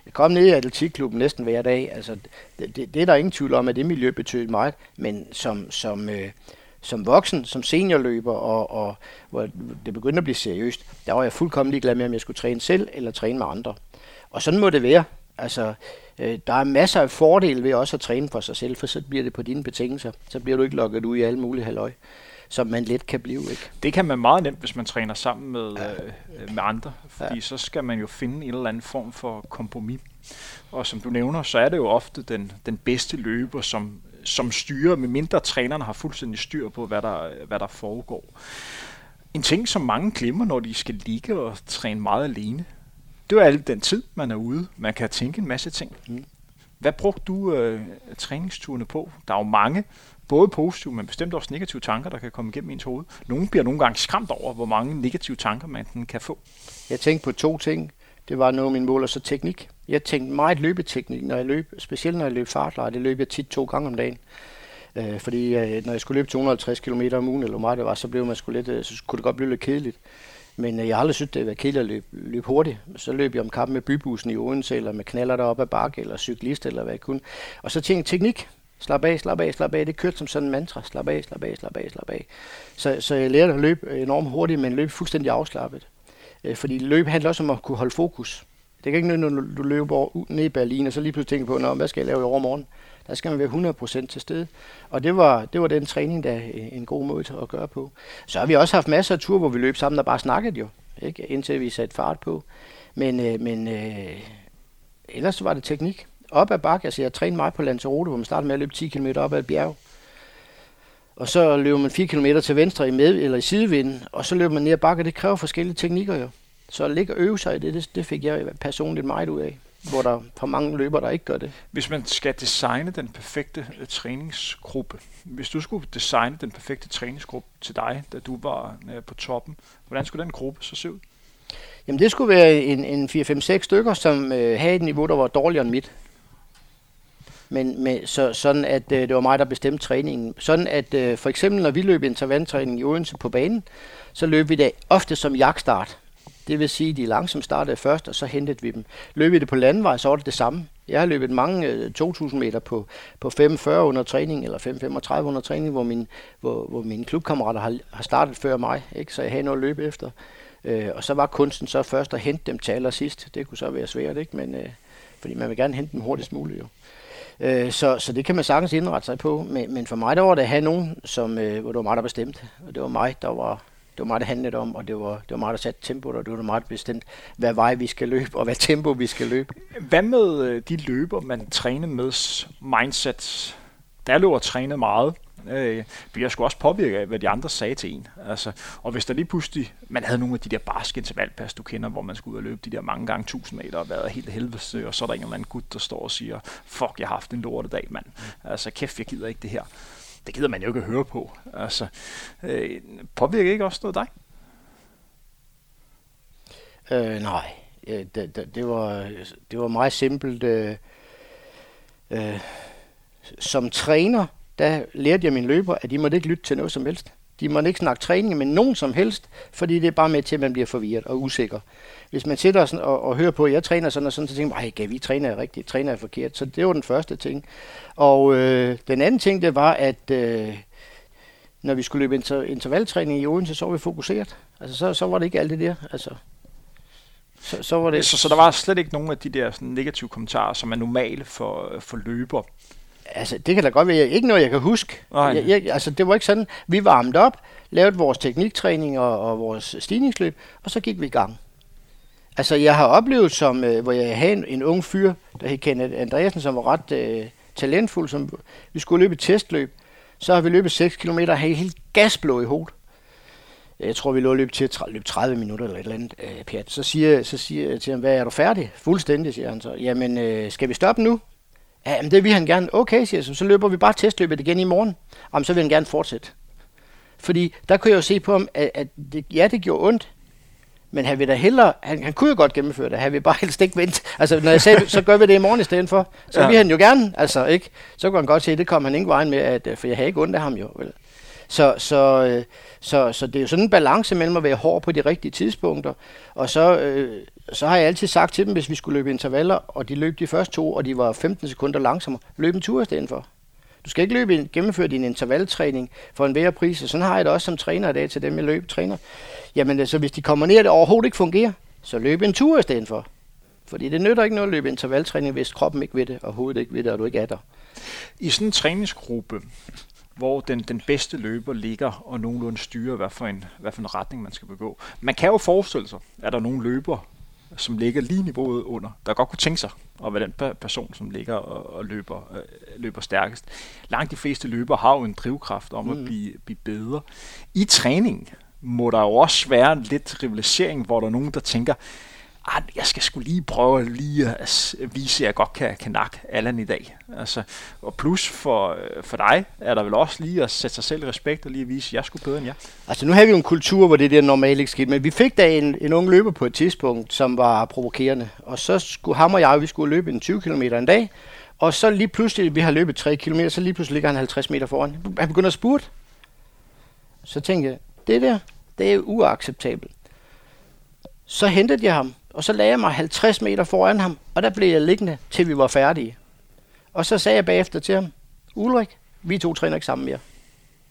Jeg kom ned i atletikklubben næsten hver dag. Altså, det, det, det er der ingen tvivl om, at det miljø betød meget. Men som, som, øh, som voksen, som seniorløber, og, og hvor det begyndte at blive seriøst, der var jeg fuldkommen ligeglad med, om jeg skulle træne selv eller træne med andre. Og sådan må det være. Altså, øh, der er masser af fordele ved også at træne for sig selv, for så bliver det på dine betingelser. Så bliver du ikke lukket ud i alle mulige halvøj som man let kan blive. Ikke? Det kan man meget nemt, hvis man træner sammen med, ja. øh, med andre, fordi ja. så skal man jo finde en eller anden form for kompromis. Og som du nævner, så er det jo ofte den, den bedste løber, som, som styrer, med mindre trænerne har fuldstændig styr på, hvad der, hvad der foregår. En ting, som mange glemmer, når de skal ligge og træne meget alene, det er al den tid, man er ude. Man kan tænke en masse ting. Mm. Hvad brugte du øh, træningsturene på? Der er jo mange, både positive, men bestemt også negative tanker, der kan komme igennem ens hoved. Nogle bliver nogle gange skræmt over, hvor mange negative tanker man kan få. Jeg tænkte på to ting. Det var noget af mål, og så teknik. Jeg tænkte meget løbeteknik, når jeg løb, specielt når jeg løb fartlejr. Det løb jeg tit to gange om dagen. Øh, fordi øh, når jeg skulle løbe 250 km om ugen, eller meget det var, så, blev man sgu lidt, øh, så kunne det godt blive lidt kedeligt. Men øh, jeg har aldrig synes, det var kedeligt at løbe, løbe hurtigt. Så løb jeg om kampen med bybussen i Odense, eller med knaller deroppe op ad bakke, eller cyklist, eller hvad jeg kunne. Og så tænkte teknik. Slap af, slap af, slap af. Det kørte som sådan en mantra. Slap af, slap af, slap af, slap af. Så, så jeg lærte at løbe enormt hurtigt, men løb fuldstændig afslappet. Øh, fordi løb handler også om at kunne holde fokus. Det kan ikke nytte, når du løber ned i Berlin, og så lige pludselig tænker på, hvad skal jeg lave i overmorgen? Der skal man være 100% til stede. Og det var, det var den træning, der er en god måde at gøre på. Så har vi også haft masser af ture, hvor vi løb sammen og bare snakket jo. Ikke? Indtil vi satte fart på. Men, øh, men øh, ellers var det teknik op ad bakke. Altså jeg trænede meget på Lanzarote, hvor man startede med at løbe 10 km op ad et bjerg. Og så løber man 4 km til venstre i med eller i sidevinden, og så løber man ned ad bakke. Det kræver forskellige teknikker jo. Så at ligge og øve sig i det, det, det fik jeg personligt meget ud af hvor der for mange løber, der ikke gør det. Hvis man skal designe den perfekte uh, træningsgruppe, hvis du skulle designe den perfekte træningsgruppe til dig, da du var uh, på toppen, hvordan skulle den gruppe så se ud? Jamen det skulle være en, en 4-5-6 stykker, som uh, havde et niveau, der var dårligere end mit men med, så, sådan at øh, det var mig, der bestemte træningen. Sådan at øh, for eksempel, når vi løb intervaltræning i Odense på banen, så løb vi det ofte som jagtstart. Det vil sige, at de langsomt startede først, og så hentede vi dem. Løb vi det på landvej, så var det det samme. Jeg har løbet mange øh, 2.000 meter på, på 5.40 under træning, eller 5.35 under træning, hvor, min, hvor, hvor mine klubkammerater har, har startet før mig, ikke? så jeg havde noget at løbe efter. Øh, og så var kunsten så først at hente dem til allersidst. Det kunne så være svært, ikke? Men, øh, fordi man vil gerne hente dem hurtigst muligt. Jo. Øh, så, så det kan man sagtens indrette sig på. Men, men for mig der var det at have nogen, som, øh, hvor det var mig, der bestemte. Og det var mig, der var, det var mig, der handlede om, og det var, det var mig, der satte tempo, og det var meget bestemt, hvad vej vi skal løbe, og hvad tempo vi skal løbe. Hvad med øh, de løber, man træner med mindset? Der løber trænet meget, Øh, bliver sgu også påvirket af, hvad de andre sagde til en. Altså, og hvis der lige pludselig, man havde nogle af de der barske intervallpas, du kender, hvor man skulle ud og løbe de der mange gange 1000 meter og været helt helvede, og så er der en eller anden gut, der står og siger, fuck, jeg har haft en lortedag, mand. Altså, kæft, jeg gider ikke det her. Det gider man jo ikke at høre på. Altså, øh, påvirker ikke også noget dig? Øh, nej, det, det, det, var, det var meget simpelt. Øh, øh, som træner, der lærte jeg mine løber, at de måtte ikke lytte til noget som helst. De må ikke snakke træning med nogen som helst, fordi det er bare med til, at man bliver forvirret og usikker. Hvis man sidder og, og, og hører på, at jeg træner sådan og sådan, så tænker man, kan vi træner rigtigt, træner jeg forkert. Så det var den første ting. Og øh, den anden ting, det var, at øh, når vi skulle løbe inter, intervaltræning i Odense, så var vi fokuseret. Altså, så, så var det ikke alt det der. Altså, så, så, var det... så, så der var slet ikke nogen af de der sådan, negative kommentarer, som er normale for, for løber? Altså, det kan da godt være. Ikke noget, jeg kan huske. Nej. Jeg, jeg, altså, det var ikke sådan. Vi varmede op, lavede vores tekniktræning og, og vores stigningsløb, og så gik vi i gang. Altså, jeg har oplevet, som, øh, hvor jeg havde en, en ung fyr, der hed Kenneth Andreasen, som var ret øh, talentfuld, som vi skulle løbe et testløb. Så har vi løbet 6 km og havde helt gasblå i hovedet. Jeg tror, vi lå løb til at løbe 30 minutter eller et eller andet øh, pjat. Så siger, så siger jeg til ham, hvad er du færdig? Fuldstændig, siger han så. Jamen, øh, skal vi stoppe nu? Ja, men det vil han gerne. Okay, siger jeg så. Så løber vi bare testløbet igen i morgen. Jamen, så vil han gerne fortsætte. Fordi der kunne jeg jo se på ham, at, at det, ja, det gjorde ondt, men han vil da hellere, han, han kunne jo godt gennemføre det, han vil bare helst ikke vente. Altså, når jeg sagde, så gør vi det i morgen i stedet for, så ja. vil han jo gerne, altså, ikke? Så kunne han godt se, at det kom han ikke vejen med, at, øh, for jeg havde ikke ondt af ham jo, vel? Så, så, øh, så, så det er jo sådan en balance mellem at være hård på de rigtige tidspunkter, og så, øh, så har jeg altid sagt til dem, hvis vi skulle løbe intervaller, og de løb de første to, og de var 15 sekunder langsommere, løb en tur i stedet for. Du skal ikke løbe, en, gennemføre din intervaltræning for en værre pris, og sådan har jeg det også som træner i dag til dem, jeg løb træner. Jamen, så hvis de kommer ned, og det overhovedet ikke fungerer, så løb en tur i stedet for. Fordi det nytter ikke noget at løbe intervaltræning, hvis kroppen ikke ved det, og hovedet ikke ved det, og du ikke er der. I sådan en træningsgruppe, hvor den, den bedste løber ligger og nogenlunde styrer, hvad for, en, hvad for en retning man skal begå. Man kan jo forestille sig, at der er nogle løber, som ligger lige niveauet under, der godt kunne tænke sig at være den person, som ligger og, og løber, øh, løber stærkest. Langt de fleste løber har jo en drivkraft om mm. at blive, blive bedre. I træning må der jo også være lidt rivalisering, hvor der er nogen, der tænker, ah, jeg skal skulle lige prøve lige at vise, at jeg godt kan, kan nakke Allan i dag. Altså, og plus for, øh, for dig er der vel også lige at sætte sig selv i respekt og lige at vise, at jeg skulle bedre end jer. Altså nu har vi jo en kultur, hvor det der normalt ikke skete, men vi fik da en, en ung løber på et tidspunkt, som var provokerende. Og så skulle ham og jeg, vi skulle løbe en 20 km en dag, og så lige pludselig, vi har løbet 3 km, så lige pludselig ligger han 50 meter foran. Han begynder at spurte. Så tænkte jeg, det der, det er uacceptabelt. Så hentede jeg ham, og så lagde jeg mig 50 meter foran ham, og der blev jeg liggende, til vi var færdige. Og så sagde jeg bagefter til ham, Ulrik, vi to træner ikke sammen mere.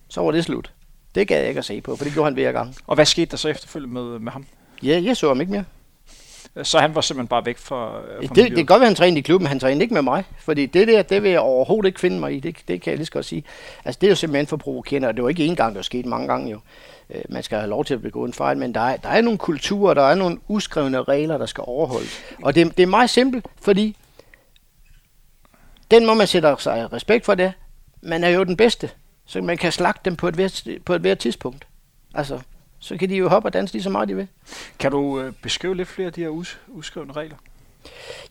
Så var det slut. Det gad jeg ikke at se på, for det gjorde han hver gang. Og hvad skete der så efterfølgende med, med ham? Ja, jeg så ham ikke mere. Så han var simpelthen bare væk fra, fra det, det kan godt være, han trænede i klubben, han trænede ikke med mig. Fordi det der, det vil jeg overhovedet ikke finde mig i. Det, det kan jeg lige så godt sige. Altså, det er jo simpelthen for provokerende, og det var ikke én gang, det var sket mange gange jo. Øh, man skal have lov til at begå en fejl, men der er, der er nogle kulturer, der er nogle uskrevne regler, der skal overholdes. Og det, det er meget simpelt, fordi den må man sætte sig respekt for det. Man er jo den bedste, så man kan slagte dem på et hvert, på et hvert tidspunkt. Altså, så kan de jo hoppe og danse lige så meget de vil. Kan du øh, beskrive lidt flere af de her us- uskrevne regler?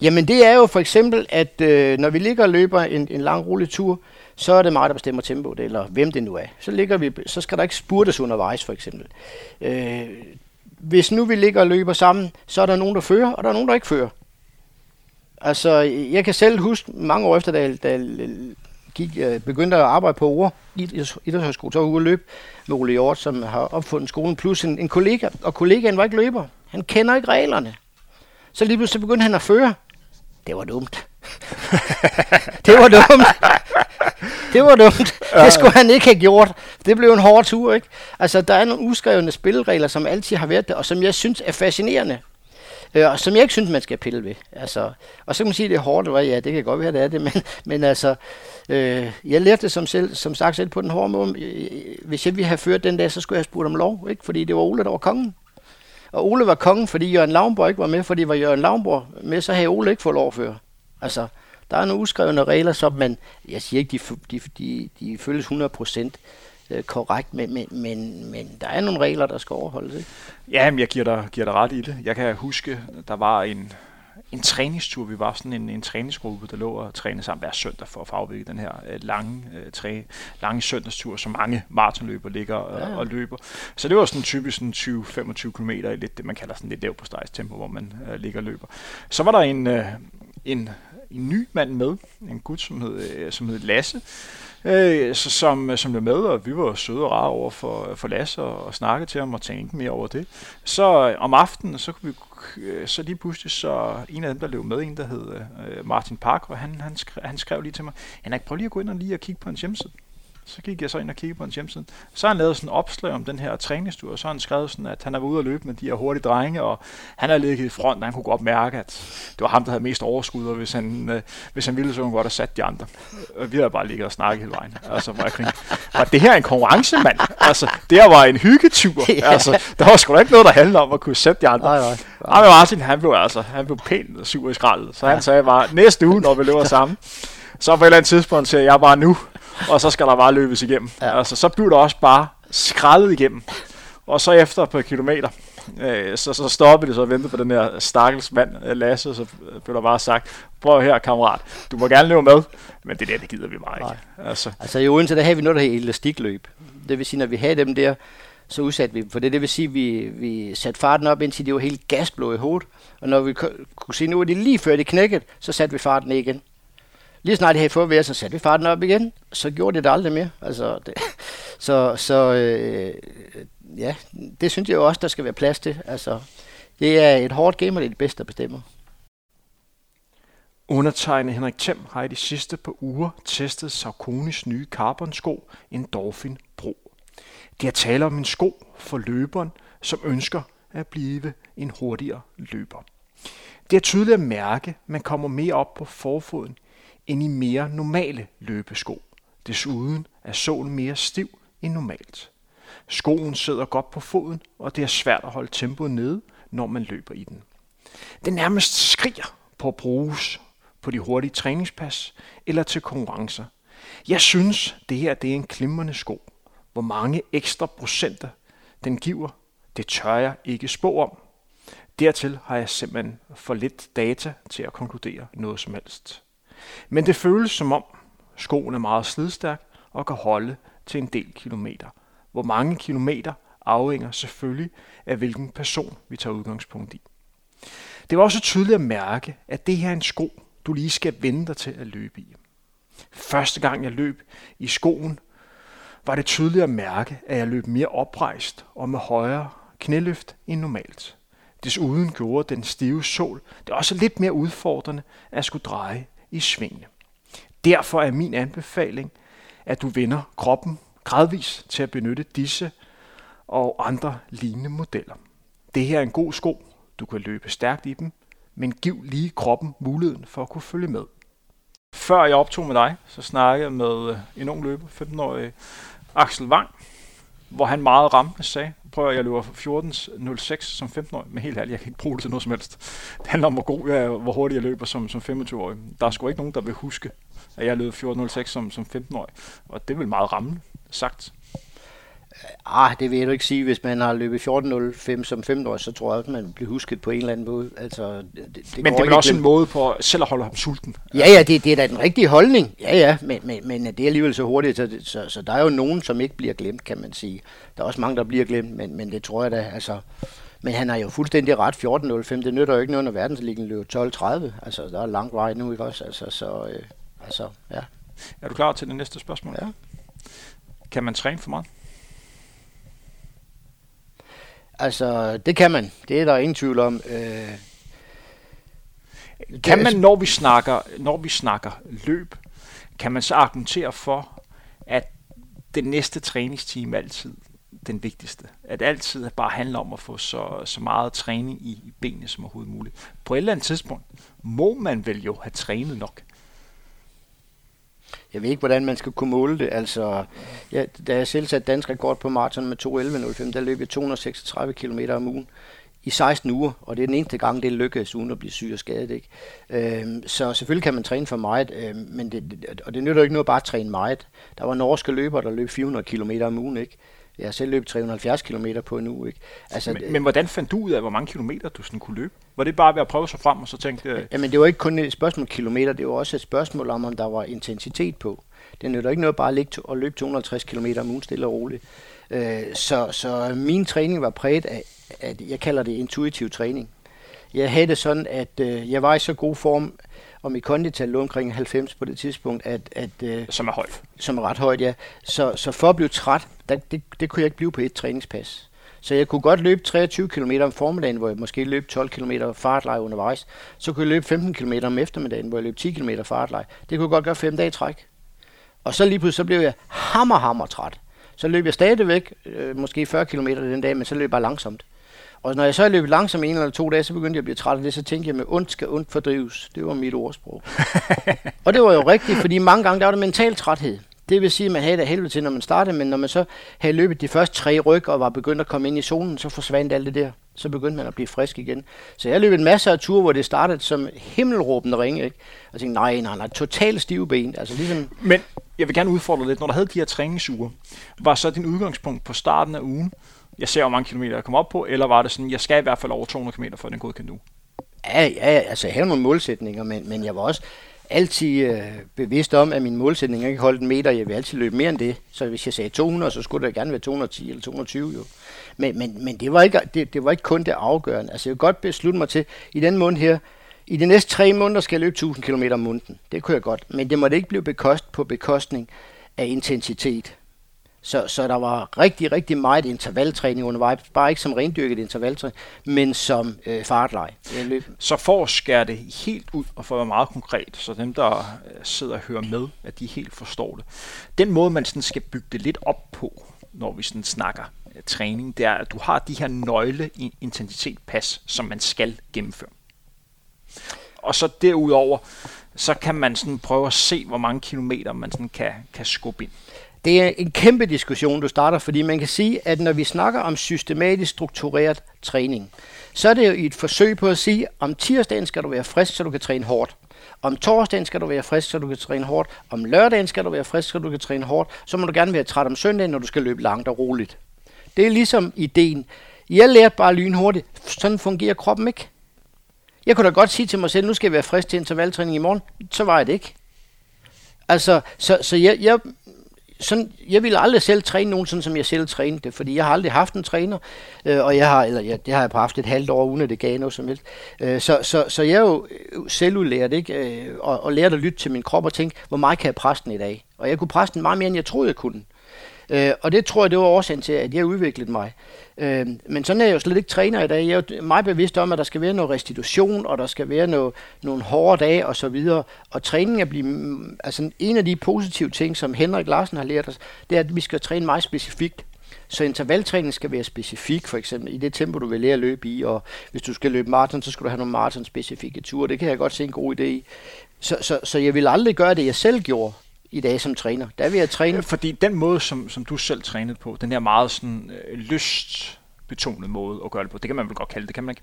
Jamen det er jo for eksempel, at øh, når vi ligger og løber en, en lang rulletur, så er det mig, der bestemmer tempoet, eller hvem det nu er. Så, ligger vi, så skal der ikke spurtes undervejs, for eksempel. Øh, hvis nu vi ligger og løber sammen, så er der nogen, der fører, og der er nogen, der ikke fører. Altså, jeg kan selv huske mange år efter, da jeg, da jeg gik, øh, begyndte at arbejde på ord i idrætshøjskole, så var jeg ude løb med Ole Hjort, som har opfundet skolen, plus en, en kollega, og kollegaen var ikke løber. Han kender ikke reglerne. Så lige pludselig begyndte han at føre. Det var dumt. det var dumt det var dumt. Det skulle han ikke have gjort. Det blev en hård tur, ikke? Altså, der er nogle uskrevne spilleregler, som altid har været der, og som jeg synes er fascinerende. Øh, og som jeg ikke synes, man skal pille ved. Altså, og så kan man sige, at det er hårdt, og ja, det kan godt være, det er det, men, men altså, øh, jeg lærte det som, selv, som sagt selv på den hårde måde. Hvis jeg ville have ført den dag, så skulle jeg have spurgt om lov, ikke? fordi det var Ole, der var kongen. Og Ole var kongen, fordi Jørgen Lavnborg ikke var med, fordi var Jørgen Lavnborg med, så havde Ole ikke fået lov at føre. Altså, der er nogle uskrevne regler, som man, jeg siger ikke, de, de, de, de føles 100 procent øh, korrekt, men, men, men, men der er nogle regler, der skal overholdes. Ikke? Ja, men jeg giver dig, giver dig ret i det. Jeg kan huske, der var en, en træningstur. Vi var sådan en, en træningsgruppe, der lå og trænede sammen hver søndag for at få afviklet den her øh, lange, øh, træ, lange søndagstur, som mange maratonløber ligger øh, ja. og løber. Så det var sådan typisk sådan 20-25 km i lidt det, man kalder sådan lidt lav på tempo, hvor man øh, ligger og løber. Så var der en, øh, en, en ny mand med, en gut, som hed, øh, som hed Lasse, øh, så, som, øh, som blev med, og vi var søde og rare over for, for Lasse og, og snakke til ham og tænke mere over det. Så øh, om aftenen, så kunne vi øh, så lige pludselig så en af dem, der løb med, en der hed øh, Martin Park, og han, han, skrev, han skrev lige til mig, Henrik, prøv lige at gå ind og lige og kigge på hans hjemmeside. Så gik jeg så ind og kiggede på hans hjemmeside. Så har han lavet sådan en opslag om den her træningstur, og så har han skrevet sådan, at han er ude at løbe med de her hurtige drenge, og han har ligget i front, og han kunne godt mærke, at det var ham, der havde mest overskud, og hvis han, øh, hvis han ville, så kunne han godt have sat de andre. Og vi havde bare ligget og snakket hele vejen. Altså, var, jeg var det her en konkurrence, mand? Altså, det her var en hyggetur. ja. Altså, der var sgu da ikke noget, der handlede om at kunne sætte de andre. Nej, nej. nej. Martin, han blev altså, han blev pænt sur i skraldet. Så han ja. sagde bare, næste uge, når vi løber sammen, så på et eller andet tidspunkt siger jeg bare nu, og så skal der bare løbes igennem. Ja. Altså, så bliver der også bare skrællet igennem. Og så efter par kilometer, øh, så, så stoppede det så og ventede på den her stakkels mand, øh, Lasse, så blev der bare sagt, prøv her kammerat, du må gerne løbe med, men det der, det gider vi meget ikke. Altså. altså i Odense, der havde vi noget, der hedder elastikløb. Det vil sige, når vi havde dem der, så udsatte vi For det, det vil sige, at vi, vi satte farten op, indtil de var helt gasblå i hovedet. Og når vi kunne se, nu er det lige før det knækket, så satte vi farten ned igen. Lige snart de havde fået ved, så satte vi farten op igen. Så gjorde det det aldrig mere. Altså, det, så så øh, ja, det synes jeg også, der skal være plads til. Altså, det er et hårdt game, og det er det bedste, der bestemmer. Undertegnet Henrik Thiem har i de sidste par uger testet Sauconys nye carbonsko, en Dolphin Pro. Det er tale om en sko for løberen, som ønsker at blive en hurtigere løber. Det er tydeligt at mærke, at man kommer mere op på forfoden end i mere normale løbesko. Desuden er sålen mere stiv end normalt. Skoen sidder godt på foden, og det er svært at holde tempoet nede, når man løber i den. Den nærmest skriger på at bruges på de hurtige træningspas eller til konkurrencer. Jeg synes, det her det er en klimrende sko. Hvor mange ekstra procenter den giver, det tør jeg ikke spå om. Dertil har jeg simpelthen for lidt data til at konkludere noget som helst. Men det føles som om skoen er meget slidstærk og kan holde til en del kilometer. Hvor mange kilometer afhænger selvfølgelig af hvilken person vi tager udgangspunkt i. Det var også tydeligt at mærke, at det her er en sko, du lige skal vende dig til at løbe i. Første gang jeg løb i skoen, var det tydeligt at mærke, at jeg løb mere oprejst og med højere knæløft end normalt. Desuden gjorde den stive sol det også lidt mere udfordrende at skulle dreje i svingene. Derfor er min anbefaling, at du vender kroppen gradvis til at benytte disse og andre lignende modeller. Det her er en god sko. Du kan løbe stærkt i dem, men giv lige kroppen muligheden for at kunne følge med. Før jeg optog med dig, så snakkede jeg med øh, en ung løber, 15-årig Axel Wang, hvor han meget rammende sagde, prøv at jeg løber 14.06 som 15-årig, men helt ærligt, jeg kan ikke bruge det til noget som helst. Det handler om, hvor god jeg er, hvor hurtigt jeg løber som, som 25-årig. Der er sgu ikke nogen, der vil huske, at jeg løb 14.06 som, som 15-årig, og det vil meget ramme sagt. Ah, det vil jeg ikke sige. Hvis man har løbet 14.05 som 15 år, så tror jeg, at man bliver husket på en eller anden måde. Altså, det, det men det er også en måde på selv at holde ham sulten? Ja, ja, det, det er da den rigtige holdning. Ja, ja, men, men, men det er alligevel så hurtigt, så, så, så der er jo nogen, som ikke bliver glemt, kan man sige. Der er også mange, der bliver glemt, men, men det tror jeg da, altså... Men han har jo fuldstændig ret 14.05. Det nytter jo ikke noget, når verdensligen løber 12.30. Altså, der er langt vej nu, ikke også? Altså, så, øh, altså, ja. Er du klar til det næste spørgsmål? Ja. Kan man træne for meget? Altså, det kan man. Det er der ingen tvivl om. Øh, kan man, når vi snakker, når vi snakker løb, kan man så argumentere for, at den næste træningstime altid den vigtigste. At altid bare handler om at få så, så meget træning i, i benene som overhovedet muligt. På et eller andet tidspunkt må man vel jo have trænet nok. Jeg ved ikke, hvordan man skal kunne måle det. Altså, ja, da jeg selv satte dansk rekord på maraton med 2.11.05, der løb jeg 236 km om ugen i 16 uger, og det er den eneste gang, det lykkedes uden at blive syg og skadet. Ikke? Øhm, så selvfølgelig kan man træne for meget, øhm, men det, og det nytter jo ikke noget bare at træne meget. Der var norske løbere, der løb 400 km om ugen. Ikke? Jeg har selv løbet 370 km på en uge. Ikke? Altså, men, men hvordan fandt du ud af, hvor mange kilometer du sådan kunne løbe? Var det bare ved at prøve sig frem og så tænke... Øh... Jamen det var ikke kun et spørgsmål om kilometer, det var også et spørgsmål om, om der var intensitet på. Det nytter ikke noget bare at, ligge og løbe 250 km om ugen stille og roligt. Øh, så, så min træning var præget af, at jeg kalder det intuitiv træning. Jeg havde det sådan, at øh, jeg var i så god form, og mit kondital lå omkring 90 på det tidspunkt, at... at øh, som er højt. Som er ret højt, ja. Så, så for at blive træt, der, det, det kunne jeg ikke blive på et træningspas. Så jeg kunne godt løbe 23 km om formiddagen, hvor jeg måske løb 12 km fartleje undervejs. Så kunne jeg løbe 15 km om eftermiddagen, hvor jeg løb 10 km fartleje. Det kunne jeg godt gøre fem dage træk. Og så lige pludselig så blev jeg hammer, hammer træt. Så løb jeg stadigvæk, øh, måske 40 km den dag, men så løb jeg bare langsomt. Og når jeg så løb langsomt en eller to dage, så begyndte jeg at blive træt af det, så tænkte jeg, med ondt skal ondt fordrives. Det var mit ordsprog. og det var jo rigtigt, fordi mange gange der var det mental træthed. Det vil sige, at man havde det helvede til, når man startede, men når man så havde løbet de første tre ryg og var begyndt at komme ind i zonen, så forsvandt alt det der. Så begyndte man at blive frisk igen. Så jeg løb en masse af ture, hvor det startede som himmelråbende ringe, ikke? Og tænkte, nej, nej, nej, totalt stive ben. Altså ligesom... Men jeg vil gerne udfordre lidt. Når du havde de her træningsuger, var så din udgangspunkt på starten af ugen, jeg ser, hvor mange kilometer jeg kommer op på, eller var det sådan, jeg skal i hvert fald over 200 km for den godkendte uge? Ja, ja, altså jeg havde nogle målsætninger, men, men jeg var også altid øh, bevidst om, at min målsætning ikke holdt en meter. Jeg vil altid løbe mere end det. Så hvis jeg sagde 200, så skulle det gerne være 210 eller 220 jo. Men, men, men det, var ikke, det, det var ikke kun det afgørende. Altså jeg vil godt beslutte mig til, i den måned her, i de næste tre måneder skal jeg løbe 1000 km om måneden. Det kunne jeg godt. Men det måtte ikke blive bekost på bekostning af intensitet. Så, så der var rigtig, rigtig meget intervaltræning undervejs. Bare ikke som rendyrket intervaltræning, men som øh, fartleje. Så for at skære det helt ud og for at være meget konkret, så dem, der øh, sidder og hører med, at de helt forstår det. Den måde, man sådan skal bygge det lidt op på, når vi sådan snakker øh, træning, det er, at du har de her nøgle intensitet pas, som man skal gennemføre. Og så derudover, så kan man sådan prøve at se, hvor mange kilometer man sådan kan, kan skubbe ind. Det er en kæmpe diskussion, du starter, fordi man kan sige, at når vi snakker om systematisk struktureret træning, så er det jo et forsøg på at sige, om tirsdagen skal du være frisk, så du kan træne hårdt. Om torsdagen skal du være frisk, så du kan træne hårdt. Om lørdagen skal du være frisk, så du kan træne hårdt. Så må du gerne være træt om søndagen, når du skal løbe langt og roligt. Det er ligesom ideen. Jeg lærte bare lynhurtigt. Sådan fungerer kroppen ikke. Jeg kunne da godt sige til mig selv, nu skal jeg være frisk til intervaltræning i morgen. Så var jeg det ikke. Altså, så, så jeg, jeg sådan, jeg ville aldrig selv træne nogen, sådan som jeg selv trænede det, fordi jeg har aldrig haft en træner, øh, og jeg har, eller ja, det har jeg haft et halvt år, uden at det gav noget som helst. Øh, så, så, så jeg er jo øh, selvudlært, ikke? Øh, og, og lærte at lytte til min krop og tænke, hvor meget kan jeg presse den i dag? Og jeg kunne presse den meget mere, end jeg troede, jeg kunne. Øh, og det tror jeg, det var årsagen til, at jeg udviklede mig. Øh, men sådan er jeg jo slet ikke træner i dag. Jeg er jo meget bevidst om, at der skal være noget restitution, og der skal være noget, nogle hårde dage og så videre. Og træning er blive, mm, altså en af de positive ting, som Henrik Larsen har lært os, det er, at vi skal træne meget specifikt. Så intervaltræning skal være specifik, for eksempel i det tempo, du vil lære at løbe i, og hvis du skal løbe maraton, så skal du have nogle maraton-specifikke ture. Det kan jeg godt se en god idé i. Så, så, så jeg vil aldrig gøre det, jeg selv gjorde i dag som træner. Der vil jeg træne. Fordi den måde, som, som du selv trænede på, den her meget sådan øh, lystbetonede måde at gøre det på, det kan man vel godt kalde det, kan man ikke?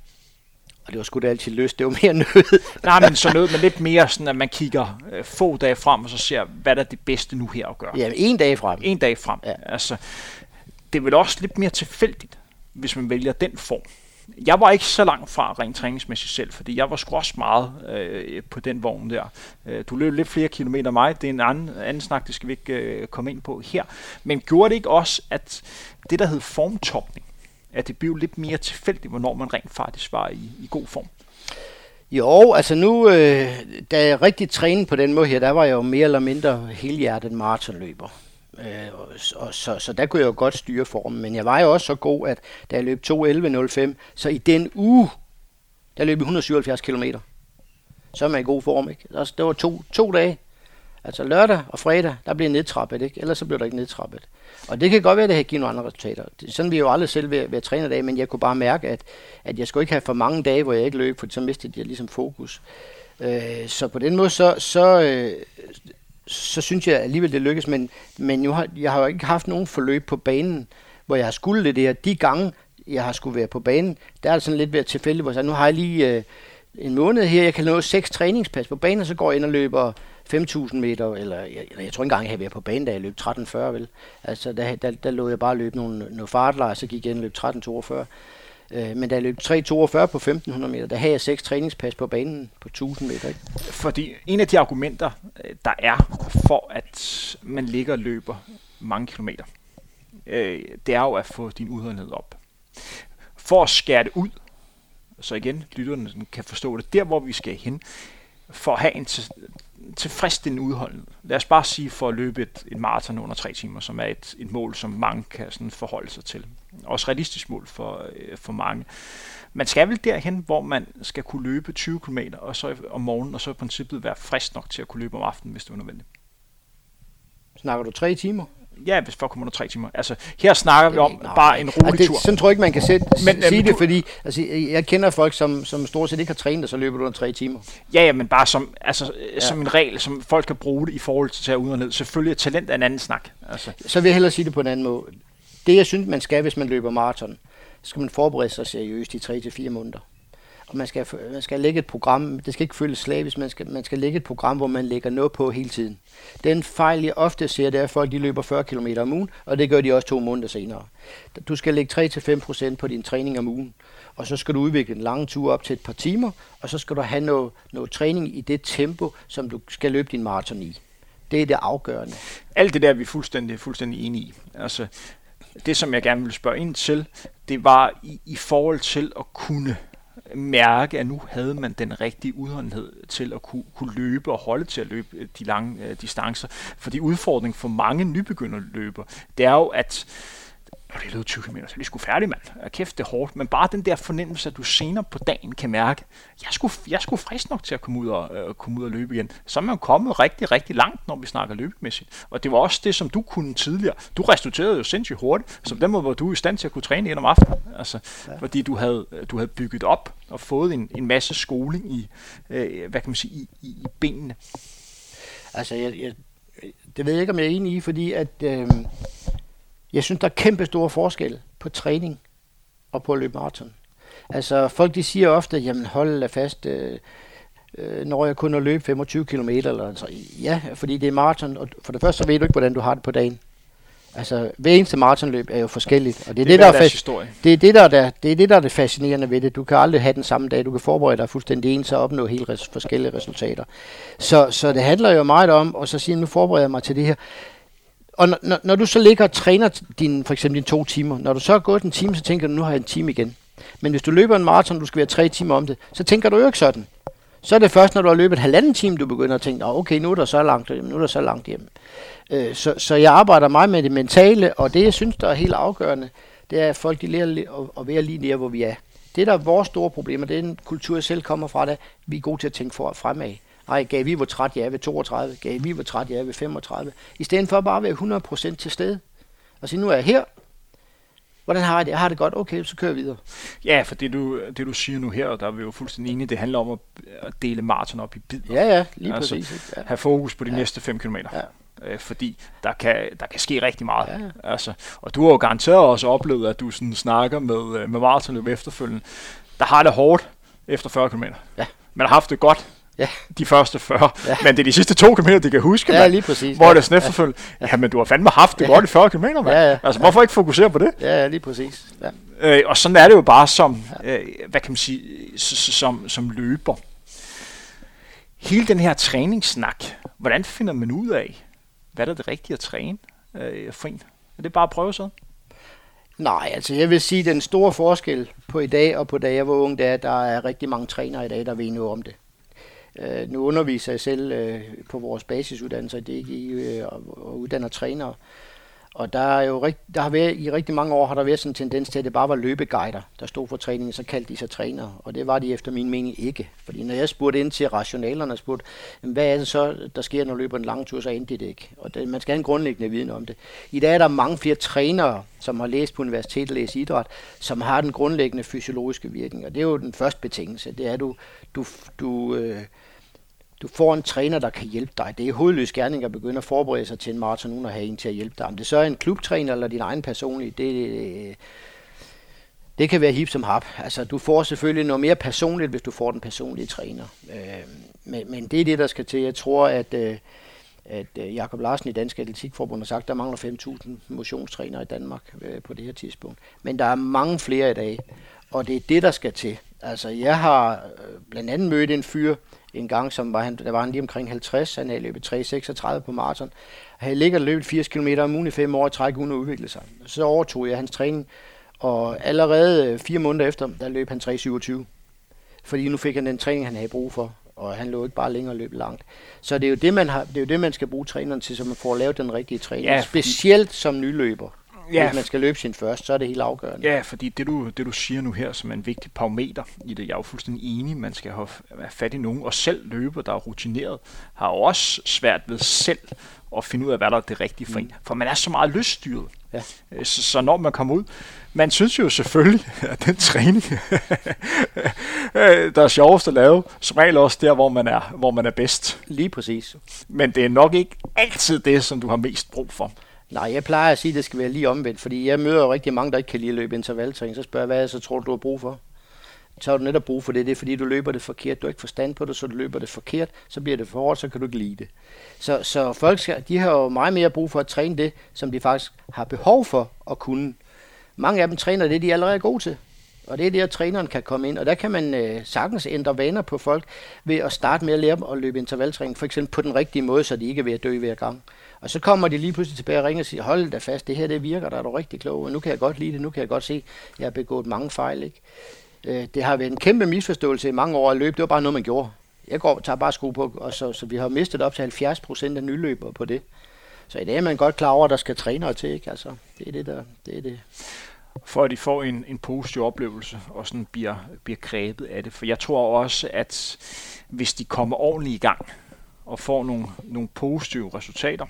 Og det var sgu da altid lyst, det var mere nød. Nej, men så nød, men lidt mere sådan, at man kigger øh, få dage frem, og så ser, hvad er det bedste nu her at gøre. Ja, en dag frem. En dag frem. Ja. Altså, det er vel også lidt mere tilfældigt, hvis man vælger den form jeg var ikke så langt fra rent træningsmæssigt selv, fordi jeg var sgu også meget øh, på den vogn der. Øh, du løb lidt flere kilometer end mig, det er en anden, anden snak, det skal vi ikke øh, komme ind på her. Men gjorde det ikke også, at det der hed formtopning, at det blev lidt mere tilfældigt, hvornår man rent faktisk var i, i god form? Jo, altså nu, øh, da jeg rigtig trænede på den måde her, der var jeg jo mere eller mindre helhjertet maratonløber. Øh, og, så, så der kunne jeg jo godt styre formen, men jeg var jo også så god, at da jeg løb 2.11.05, så i den uge, der løb jeg 177 km. Så er man i god form, ikke? Altså, det var to, to dage. Altså lørdag og fredag, der bliver nedtrappet, ikke? Ellers så bliver der ikke nedtrappet. Og det kan godt være, at det har givet nogle andre resultater. Sådan vi jo aldrig selv ved, ved at træne dag, men jeg kunne bare mærke, at, at jeg skulle ikke have for mange dage, hvor jeg ikke løb, for så mistede jeg ligesom fokus. Øh, så på den måde, så, så, øh, så synes jeg alligevel, det lykkes. Men, men nu har, jeg har jo ikke haft nogen forløb på banen, hvor jeg har skulle det der. De gange, jeg har skulle være på banen, der er det sådan lidt ved tilfældigt, hvor jeg, nu har jeg lige øh, en måned her, jeg kan nå seks træningspas på banen, og så går jeg ind og løber 5.000 meter, eller jeg, jeg tror ikke engang, jeg har været på banen, da jeg løb 13.40, vel. Altså, der, der, der lå jeg bare løbe nogle, nogle fartlejre, så gik jeg ind og løb 13.42. Øh, men da jeg løb 3.42 på 1.500 meter, der havde jeg seks træningspas på banen på 1.000 meter. Ikke? Fordi en af de argumenter, øh, der er for, at man ligger og løber mange kilometer, øh, det er jo at få din udholdenhed op. For at skære det ud, så igen, lytterne kan forstå det, der hvor vi skal hen, for at have en tilfredsstillende udholdenhed. Lad os bare sige for at løbe et, et maraton under tre timer, som er et, et mål, som mange kan sådan forholde sig til. Også realistisk mål for, øh, for mange. Man skal vel derhen, hvor man skal kunne løbe 20 km og så om morgenen, og så i princippet være frisk nok til at kunne løbe om aftenen, hvis det er nødvendigt. Snakker du tre timer? Ja, hvis folk kommer under tre timer. Altså, her snakker vi om Nej, bare en rolig altså, det, tur. Sådan tror jeg ikke, man kan sætte, Men, øh, sige men det, du- fordi altså, jeg kender folk, som, som stort set ikke har trænet, og så løber du under tre timer. Ja, ja, men bare som, altså, ja. som en regel, som folk kan bruge det i forhold til at tage ud og ned. Selvfølgelig er talent er en anden snak. Altså, Så vil jeg hellere sige det på en anden måde. Det, jeg synes, man skal, hvis man løber maraton, så skal man forberede sig seriøst i 3 til 4 måneder. Og man skal, man skal lægge et program, det skal ikke føles slavisk, man skal, man skal lægge et program, hvor man lægger noget på hele tiden. Den fejl, jeg ofte ser, det er, at folk de løber 40 km om ugen, og det gør de også to måneder senere. Du skal lægge 3-5% på din træning om ugen, og så skal du udvikle en lang tur op til et par timer, og så skal du have noget, noget træning i det tempo, som du skal løbe din maraton i. Det er det afgørende. alt det der er vi fuldstændig, fuldstændig enige i. Altså, det, som jeg gerne ville spørge ind til, det var i, i forhold til at kunne mærke, at nu havde man den rigtige udholdenhed til at kunne, kunne løbe og holde til at løbe øh, de lange øh, distancer. Fordi udfordringen for mange nybegynderløber, det er jo, at når det er løbet 20 km, så de sgu færdige, mand. Og kæft, det er hårdt. Men bare den der fornemmelse, at du senere på dagen kan mærke, jeg skulle, jeg skulle frisk nok til at komme ud, og, øh, komme ud og løbe igen. Så er man kommet rigtig, rigtig langt, når vi snakker løbemæssigt. Og det var også det, som du kunne tidligere. Du restituerede jo sindssygt hurtigt, så på den måde var du i stand til at kunne træne ind om aftenen. Altså, ja. Fordi du havde, du havde bygget op og fået en, en masse skoling i, øh, hvad kan man sige, i, i, i benene. Altså, jeg, jeg, det ved jeg ikke, om jeg er enig i, fordi at, øh, jeg synes, der er kæmpe store forskel på træning og på at løbe maraton. Altså, folk de siger ofte, jamen hold da fast, øh, øh, når jeg kun at løbe 25 km eller altså, ja, fordi det er maraton, og for det første så ved du ikke, hvordan du har det på dagen. Altså, hver eneste maratonløb er jo forskelligt, og det er det, det, der, er fas- historie. det, er det, der, er der, det er det, der er det fascinerende ved det. Du kan aldrig have den samme dag. Du kan forberede dig fuldstændig ens og opnå helt res- forskellige resultater. Så, så det handler jo meget om, og så sige, nu forbereder jeg mig til det her. Og når, når, når du så ligger og træner din, for eksempel dine to timer, når du så har gået en time, så tænker du, nu har jeg en time igen. Men hvis du løber en maraton, du skal være tre timer om det, så tænker du jo ikke sådan. Så er det først, når du har løbet halvanden time, du begynder at tænke, oh, okay, nu er der så langt, hjem, nu er der så langt hjem. Øh, så, så jeg arbejder meget med det mentale, og det, jeg synes, der er helt afgørende, det er, at folk de lærer at, at være lige der, hvor vi er. Det, der er vores store problemer, det er den kultur, jeg selv kommer fra, det, vi er gode til at tænke for, fremad. Ej, gav vi hvor træt jeg er ved 32, gav vi hvor træt jeg er ved 35. I stedet for bare at være 100% til stede. Og sige, nu er jeg her. Hvordan har jeg det? Jeg har det godt. Okay, så kører jeg videre. Ja, for det du, det du siger nu her, og der er vi jo fuldstændig enige, det handler om at, at dele maraton op i bidder. Ja, ja, lige Altså, præcis. Ja. Have fokus på de Ja. næste 5 km. Ja. Øh, fordi der kan, der kan ske rigtig meget. Ja. Altså, og du har jo garanteret også oplevet, at du sådan snakker med, øh, med maratonløb efterfølgende. Der har det hårdt efter 40 km. Ja. Man har haft det godt Ja. de første 40. Ja. Men det er de sidste 2 km, de kan huske. Ja, lige præcis. Hvor ja. det sådan efterfølgende? Ja. Jamen, du har fandme haft det Ja. godt i 40 km, mand. Ja, ja. Altså, hvorfor ikke fokusere på det? Ja, ja, lige præcis. Ja. Øh, og sådan er det jo bare som, øh, hvad kan man sige, som, som løber. Hele den her træningssnak, hvordan finder man ud af, hvad der er det rigtige at træne øh, for en? Er det bare at prøve sådan? Nej, altså jeg vil sige, at den store forskel på i dag og på da jeg var ung, det er, at der er rigtig mange trænere i dag, der ved noget om det. Øh, nu underviser jeg selv øh, på vores basisuddannelser i DGI øh, og, og uddanner trænere. Og der er jo rigt, der har været, i rigtig mange år har der været sådan en tendens til, at det bare var løbeguider, der stod for træningen, så kaldte de sig trænere. Og det var de efter min mening ikke. Fordi når jeg spurgte ind til rationalerne, spurgte, hvad er det så, der sker, når løber en lang tur, så endte det ikke. Og det, man skal have en grundlæggende viden om det. I dag er der mange flere trænere, som har læst på universitetet og læst idræt, som har den grundlæggende fysiologiske virkning. Og det er jo den første betingelse. Det er, at du, du, du øh, du får en træner, der kan hjælpe dig. Det er hovedløs gerning at begynde at forberede sig til en maraton, uden at have en til at hjælpe dig. Om det så er en klubtræner eller din egen personlige, det, det kan være hip som hap. Altså, du får selvfølgelig noget mere personligt, hvis du får den personlige træner. Øh, men, men det er det, der skal til. Jeg tror, at, øh, at øh, Jakob Larsen i Dansk Atletikforbund har sagt, at der mangler 5.000 motionstrænere i Danmark øh, på det her tidspunkt. Men der er mange flere i dag, og det er det, der skal til. Altså, jeg har øh, blandt andet mødt en fyr en gang, som var han, der var han lige omkring 50, han havde løbet 3.36 på maraton. Han havde ligget og løbet 80 km om ugen i fem år i træk, uden at udvikle sig. Så overtog jeg hans træning, og allerede øh, fire måneder efter, der løb han 3.27. Fordi nu fik han den træning, han havde brug for, og han lå ikke bare længere og løb langt. Så det er jo det, man, har, det, er jo det, man skal bruge træneren til, så man får lavet den rigtige træning. Ja, Specielt som nyløber. Ja. Hvis man skal løbe sin først, så er det helt afgørende. Ja, fordi det du, det du siger nu her, som er en vigtig parameter i det, jeg er jo fuldstændig enig, man skal have fat i nogen, og selv løber, der er rutineret, har også svært ved selv at finde ud af, hvad der er det rigtige for mm. en. For man er så meget lyststyret. Ja. Øh, så, så når man kommer ud, man synes jo selvfølgelig, at den træning, der er sjovest at lave, som regel også der, hvor man, er, hvor man er bedst. Lige præcis. Men det er nok ikke altid det, som du har mest brug for. Nej, jeg plejer at sige, at det skal være lige omvendt, fordi jeg møder jo rigtig mange, der ikke kan lide at løbe intervaltræning. Så spørger jeg, hvad er så tror du, du har brug for? Så har du netop brug for det. Det er fordi, du løber det forkert. Du har ikke forstand på det, så du løber det forkert. Så bliver det for hårdt, så kan du ikke lide det. Så, så folk skal, de har jo meget mere brug for at træne det, som de faktisk har behov for at kunne. Mange af dem træner det, de er allerede gode til. Og det er der, træneren kan komme ind. Og der kan man øh, sagtens ændre vaner på folk ved at starte med at lære dem at løbe intervaltræning, for eksempel på den rigtige måde, så de ikke er ved at dø hver gang. Og så kommer de lige pludselig tilbage og ringer og siger, hold da fast, det her det virker, der er du rigtig klog, og nu kan jeg godt lide det, nu kan jeg godt se, at jeg har begået mange fejl. Ikke? Øh, det har været en kæmpe misforståelse i mange år at løbe, det var bare noget, man gjorde. Jeg går, tager bare sko på, og så, så vi har mistet op til 70 procent af nyløbere på det. Så i dag er man godt klar over, at der skal trænere til, ikke? Altså, det er det, der, det er det for at de får en, en positiv oplevelse og sådan bliver, bliver grebet af det. For jeg tror også, at hvis de kommer ordentligt i gang og får nogle, nogle positive resultater,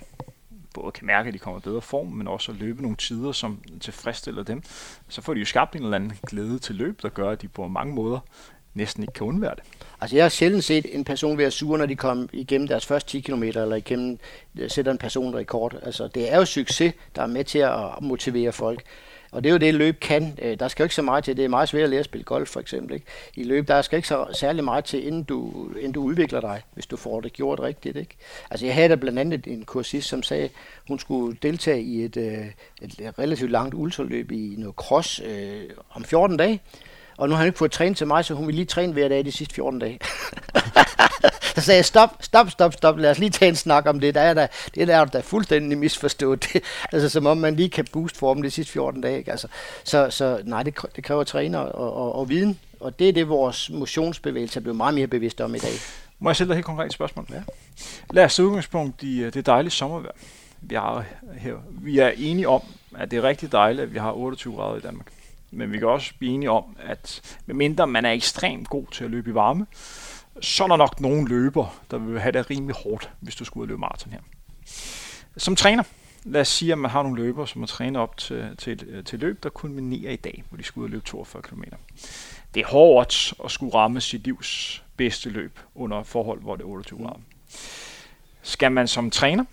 både kan mærke, at de kommer i bedre form, men også at løbe nogle tider, som tilfredsstiller dem, så får de jo skabt en eller anden glæde til løb, der gør, at de på mange måder næsten ikke kan undvære det. Altså jeg har sjældent set en person være sur, når de kom igennem deres første 10 km, eller igennem, sætter en personrekord. Altså det er jo succes, der er med til at motivere folk. Og det er jo det, løb kan. Øh, der skal jo ikke så meget til. Det er meget svært at lære at spille golf, for eksempel. Ikke? I løb, der skal ikke så særlig meget til, inden du, inden du udvikler dig, hvis du får det gjort rigtigt. Ikke? Altså, jeg havde da blandt andet en kursist, som sagde, hun skulle deltage i et, øh, et relativt langt ultraløb i noget cross øh, om 14 dage. Og nu har han ikke fået trænet til mig, så hun vil lige træne hver dag de sidste 14 dage. så sagde jeg, stop, stop, stop, stop, lad os lige tage en snak om det. Der er der, det der er der fuldstændig misforstået. Det, altså som om man lige kan booste formen de sidste 14 dage. Ikke? Altså, så, så nej, det, det kræver træner og, og, og viden. Og det er det, vores motionsbevægelse er blevet meget mere bevidst om i dag. Må jeg stille dig et helt konkret spørgsmål? Ja. Lad os tage udgangspunkt i øh, det dejlige sommervejr. Vi, har her. vi er enige om, at det er rigtig dejligt, at vi har 28 grader i Danmark. Men vi kan også blive enige om, at medmindre man er ekstremt god til at løbe i varme, så er der nok nogle løber, der vil have det rimelig hårdt, hvis du skulle ud og løbe maraton her. Som træner, lad os sige, at man har nogle løbere, som er trænet op til, til, øh, til løb, der kulminerer i dag, hvor de skulle ud og løbe 42 km. Det er hårdt at skulle ramme sit livs bedste løb under forhold, hvor det er 28 grader. Skal man som træner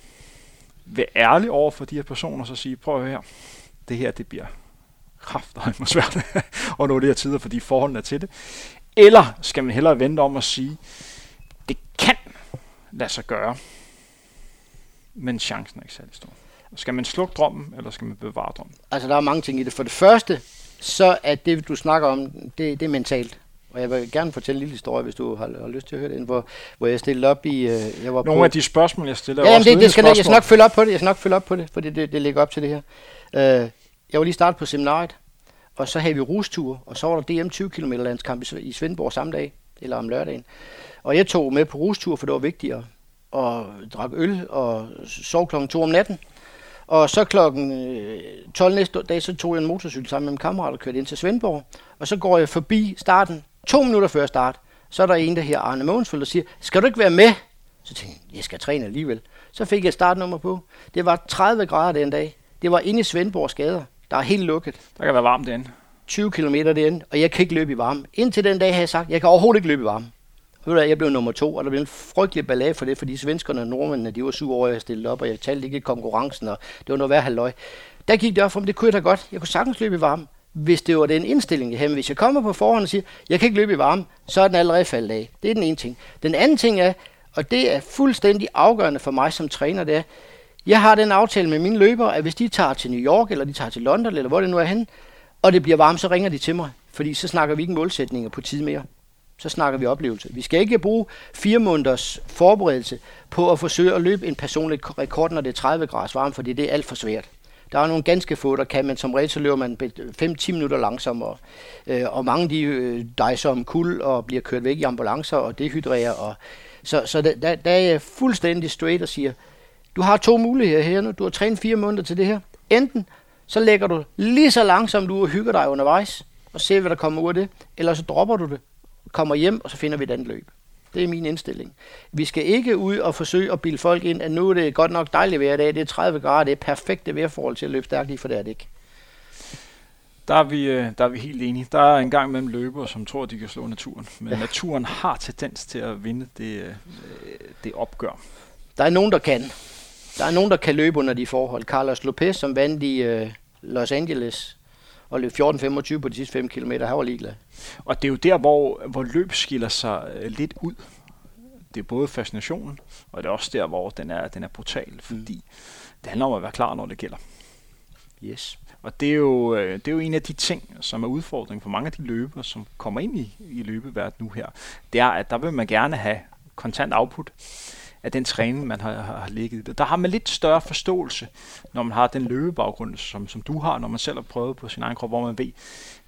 være ærlig over for de her personer, så sige, prøv at høre, det her det bliver kraft og svært at nå de her tider, fordi forholdene er til det. Eller skal man hellere vente om at sige, det kan lade sig gøre, men chancen er ikke særlig stor. Skal man slukke drømmen, eller skal man bevare drømmen? Altså, der er mange ting i det. For det første, så er det, du snakker om, det, det er mentalt. Og jeg vil gerne fortælle en lille historie, hvis du har, har lyst til at høre den, hvor, hvor jeg stillede op i... Øh, jeg var Nogle på, af de spørgsmål, jeg stiller, ja, også det, det skal, Jeg skal nok følge op på det, jeg skal nok følge op på det, for det, det, ligger op til det her. Uh, jeg var lige startet på seminariet, og så havde vi rustur, og så var der DM 20 km landskamp i Svendborg samme dag, eller om lørdagen. Og jeg tog med på rustur, for det var vigtigere, og drak øl og sov klokken 2 om natten. Og så klokken øh, 12 næste dag, så tog jeg en motorcykel sammen med min kammerat og kørte ind til Svendborg. Og så går jeg forbi starten, to minutter før start. Så er der en, der her Arne Mogensføldt, der siger, skal du ikke være med? Så tænkte jeg, jeg skal træne alligevel. Så fik jeg startnummer på. Det var 30 grader den dag. Det var inde i Svendborgs gader. Der er helt lukket. Der kan være varmt derinde. 20 km derinde, og jeg kan ikke løbe i varme. Indtil den dag har jeg sagt, jeg kan overhovedet ikke løbe i varme. Jeg blev nummer to, og der blev en frygtelig ballade for det, fordi svenskerne og nordmændene, de var syv år, jeg stillede op, og jeg talte ikke i konkurrencen, og det var noget værd halvøj. Der gik det op for mig, det kunne jeg da godt. Jeg kunne sagtens løbe i varme, hvis det var den indstilling, jeg havde. Hvis jeg kommer på forhånd og siger, jeg kan ikke løbe i varme, så er den allerede faldet af. Det er den ene ting. Den anden ting er, og det er fuldstændig afgørende for mig som træner, det er, jeg har den aftale med mine løbere, at hvis de tager til New York, eller de tager til London, eller hvor det nu er henne, og det bliver varmt, så ringer de til mig. Fordi så snakker vi ikke målsætninger på tid mere. Så snakker vi oplevelse. Vi skal ikke bruge fire måneders forberedelse på at forsøge at løbe en personlig rekord, når det er 30 grader varmt, fordi det er alt for svært. Der er nogle ganske få, der kan, men som regel så løber man 5-10 minutter langsommere. Øh, og mange de øh, dejser om kul og bliver kørt væk i ambulancer og dehydrerer. Og, så så der, der er jeg fuldstændig straight og siger, du har to muligheder her nu. Du har trænet fire måneder til det her. Enten Så lægger du lige så langsomt ud og hygger dig undervejs, og ser, hvad der kommer ud af det. Eller så dropper du det, kommer hjem, og så finder vi et andet løb. Det er min indstilling. Vi skal ikke ud og forsøge at bilde folk ind, at nu er det godt nok dejligt vejr i dag, det er 30 grader, det er perfekte vejrforhold til at løbe stærkt i, for det er det ikke. Der er, vi, øh, der er vi helt enige. Der er en gang mellem løbere, som tror, de kan slå naturen. Men naturen har tendens til at vinde det, øh, det opgør. Der er nogen, der kan. Der er nogen, der kan løbe under de forhold. Carlos Lopez, som vandt i uh, Los Angeles og løb 14.25 på de sidste 5 km, han var ligeglad. Og det er jo der, hvor, hvor løb skiller sig uh, lidt ud. Det er både fascinationen, og det er også der, hvor den er, den er brutal, fordi mm. det handler om at være klar, når det gælder. Yes. Og det er, jo, øh, det er jo en af de ting, som er udfordringen for mange af de løbere, som kommer ind i, i løbeverdenen nu her. Det er, at der vil man gerne have kontant output af den træning, man har, har, har ligget i. Der har man lidt større forståelse, når man har den løbebaggrund, som, som du har, når man selv har prøvet på sin egen krop, hvor man ved,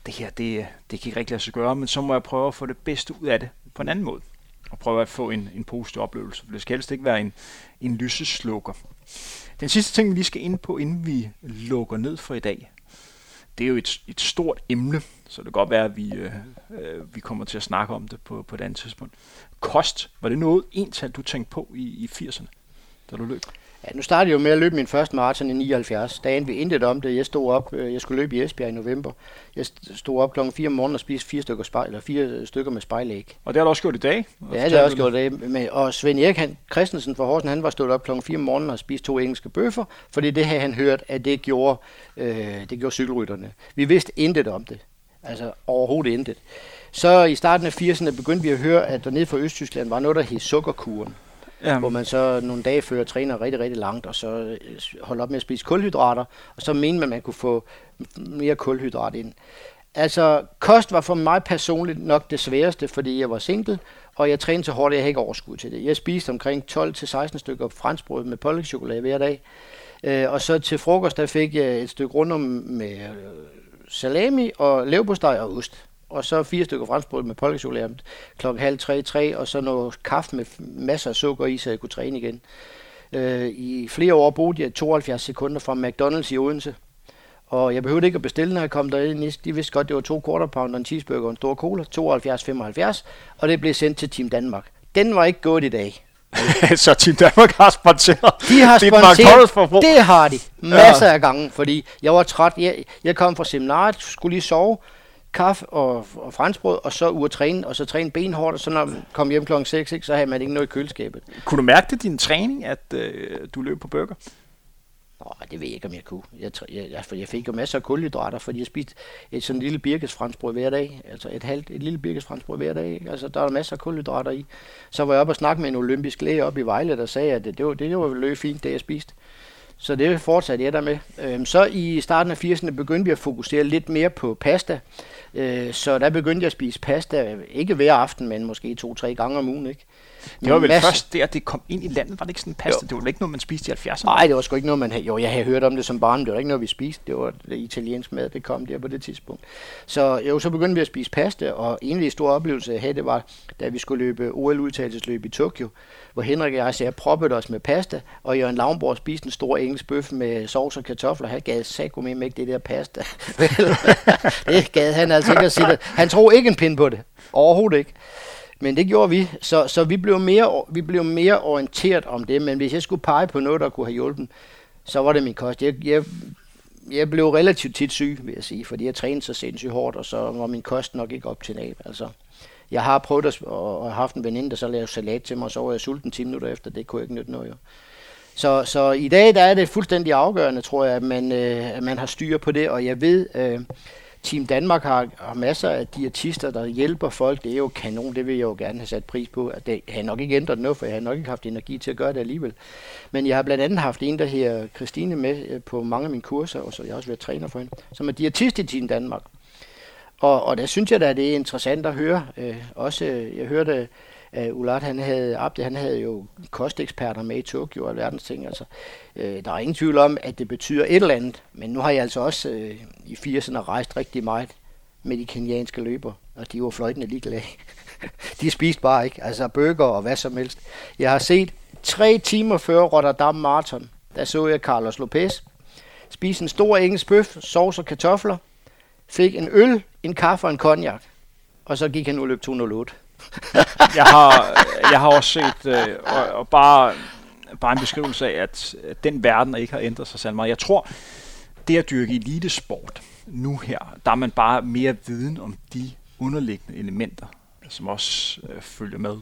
det her, det, det kan ikke rigtig lade sig gøre, men så må jeg prøve at få det bedste ud af det på en anden måde. Og prøve at få en, en positiv oplevelse, for det skal helst ikke være en, en lyseslukker. Den sidste ting, vi lige skal ind på, inden vi lukker ned for i dag, det er jo et, et stort emne, så det kan godt være, at vi, øh, øh vi kommer til at snakke om det på, på et andet tidspunkt. Kost, var det noget, en tal, du tænkte på i, i 80'erne, da du løb? Ja, nu startede jeg jo med at løbe min første maraton i 79. Dagen vi intet om det. Jeg stod op, øh, jeg skulle løbe i Esbjerg i november. Jeg stod op klokken 4 om morgenen og spiste fire stykker, spejl, eller fire stykker med spejlæg. Og det har du også gjort i dag? Ja, det har jeg også gjort i dag. Og Svend Erik han, Christensen fra Horsen, han var stået op klokken 4 om morgenen og spiste to engelske bøffer, fordi det havde han hørt, at det gjorde, øh, det gjorde cykelrytterne. Vi vidste intet om det. Altså overhovedet intet. Så i starten af 80'erne begyndte vi at høre, at der nede fra Østtyskland var noget, der hed sukkerkuren ja. hvor man så nogle dage før træner rigtig, rigtig langt, og så øh, holder op med at spise kulhydrater, og så mener man, at man kunne få mere kulhydrat ind. Altså, kost var for mig personligt nok det sværeste, fordi jeg var single, og jeg trænede så hårdt, at jeg havde ikke overskud til det. Jeg spiste omkring 12-16 stykker franskbrød med pålægtschokolade hver dag. Øh, og så til frokost, der fik jeg et stykke rundum med øh, salami og leverpostej og ost og så fire stykker franskbrød med pålægtschokolade klokken halv tre, tre, og så noget kaffe med masser af sukker i, så jeg kunne træne igen. Øh, I flere år boede jeg 72 sekunder fra McDonald's i Odense, og jeg behøvede ikke at bestille, når jeg kom derind. De vidste godt, det var to quarter pounder, en cheeseburger og en stor cola, 72,75, og det blev sendt til Team Danmark. Den var ikke gået i dag. så Team Danmark har sponsoreret De har sponsoreret, det har de. Masser ja. af gange, fordi jeg var træt. Jeg, jeg kom fra seminaret, skulle lige sove, kaffe og, og franskbrød, og så ud at træne, og så træne benhårdt, og så når man kom hjem klokken 6, ikke, så havde man ikke noget i køleskabet. Kunne du mærke det din træning, at øh, du løb på burger? Nå, det ved jeg ikke, om jeg kunne. Jeg, jeg, jeg, jeg fik jo masser af kulhydrater, fordi jeg spiste et sådan lille birkesfranskbrød hver dag. Altså et halvt, et lille birkesfranskbrød hver dag. Ikke? Altså der er masser af kulhydrater i. Så var jeg oppe og snakke med en olympisk læge op i Vejle, der sagde, at det, det, var, det var løb fint, det jeg spiste. Så det fortsatte jeg der med. Øhm, så i starten af 80'erne begyndte vi at fokusere lidt mere på pasta. Øh, så der begyndte jeg at spise pasta, ikke hver aften, men måske to-tre gange om ugen. Ikke? Det var vel masse... først der, det kom ind i landet, var det ikke sådan pasta? Jo. Det var ikke noget, man spiste i 70'erne? Nej, det var sgu ikke noget, man havde. Jo, jeg havde hørt om det som barn, det var ikke noget, vi spiste. Det var det italiensk mad, det kom der på det tidspunkt. Så jo, så begyndte vi at spise pasta, og en af de store oplevelser, jeg havde, det var, da vi skulle løbe OL-udtagelsesløb i Tokyo, hvor Henrik og jeg sagde, proppede os med pasta, og Jørgen Lavnborg spiste en stor engelsk bøf med sovs og kartofler. Han gav saggo med ikke det der pasta. det gad han altså ikke at sige. Han tror ikke en pind på det. Overhovedet ikke. Men det gjorde vi, så, så vi, blev mere, vi blev mere orienteret om det. Men hvis jeg skulle pege på noget, der kunne have hjulpet, så var det min kost. Jeg, jeg, jeg blev relativt tit syg, vil jeg sige, fordi jeg trænede så sindssygt hårdt, og så var min kost nok ikke optimal. Altså, jeg har prøvet at, og og haft en veninde, der så lavede salat til mig, og så var jeg sulten 10 minutter efter. Det kunne jeg ikke nytte noget, jo. Så, så i dag der er det fuldstændig afgørende, tror jeg, at man, øh, at man har styr på det, og jeg ved, øh, Team Danmark har, har masser af diætister, der hjælper folk. Det er jo kanon, det vil jeg jo gerne have sat pris på. At det har nok ikke ændret noget, for jeg har nok ikke haft energi til at gøre det alligevel. Men jeg har blandt andet haft en, der her Christine med øh, på mange af mine kurser, og så jeg har også været træner for hende, som er diætist i Team Danmark. Og, og der synes jeg da, at det er interessant at høre. Øh, også, øh, jeg hørte Øh, uh, Ulat, han havde, Abde, han havde jo kosteksperter med i Tokyo og alverdens ting. Altså, uh, der er ingen tvivl om, at det betyder et eller andet. Men nu har jeg altså også uh, i 80'erne rejst rigtig meget med de kenyanske løber, og de var fløjtende ligeglade. de spiste bare ikke, altså bøger og hvad som helst. Jeg har set tre timer før Rotterdam Marathon, der så jeg Carlos Lopez, spise en stor engelsk bøf, sovs og kartofler, fik en øl, en kaffe og en cognac. Og så gik han ud og løb 208. jeg, har, jeg har også set, øh, og, og bare, bare en beskrivelse af, at den verden ikke har ændret sig særlig meget. Jeg tror, det at dyrke elitesport nu her, der er man bare mere viden om de underliggende elementer, som også øh, følger med.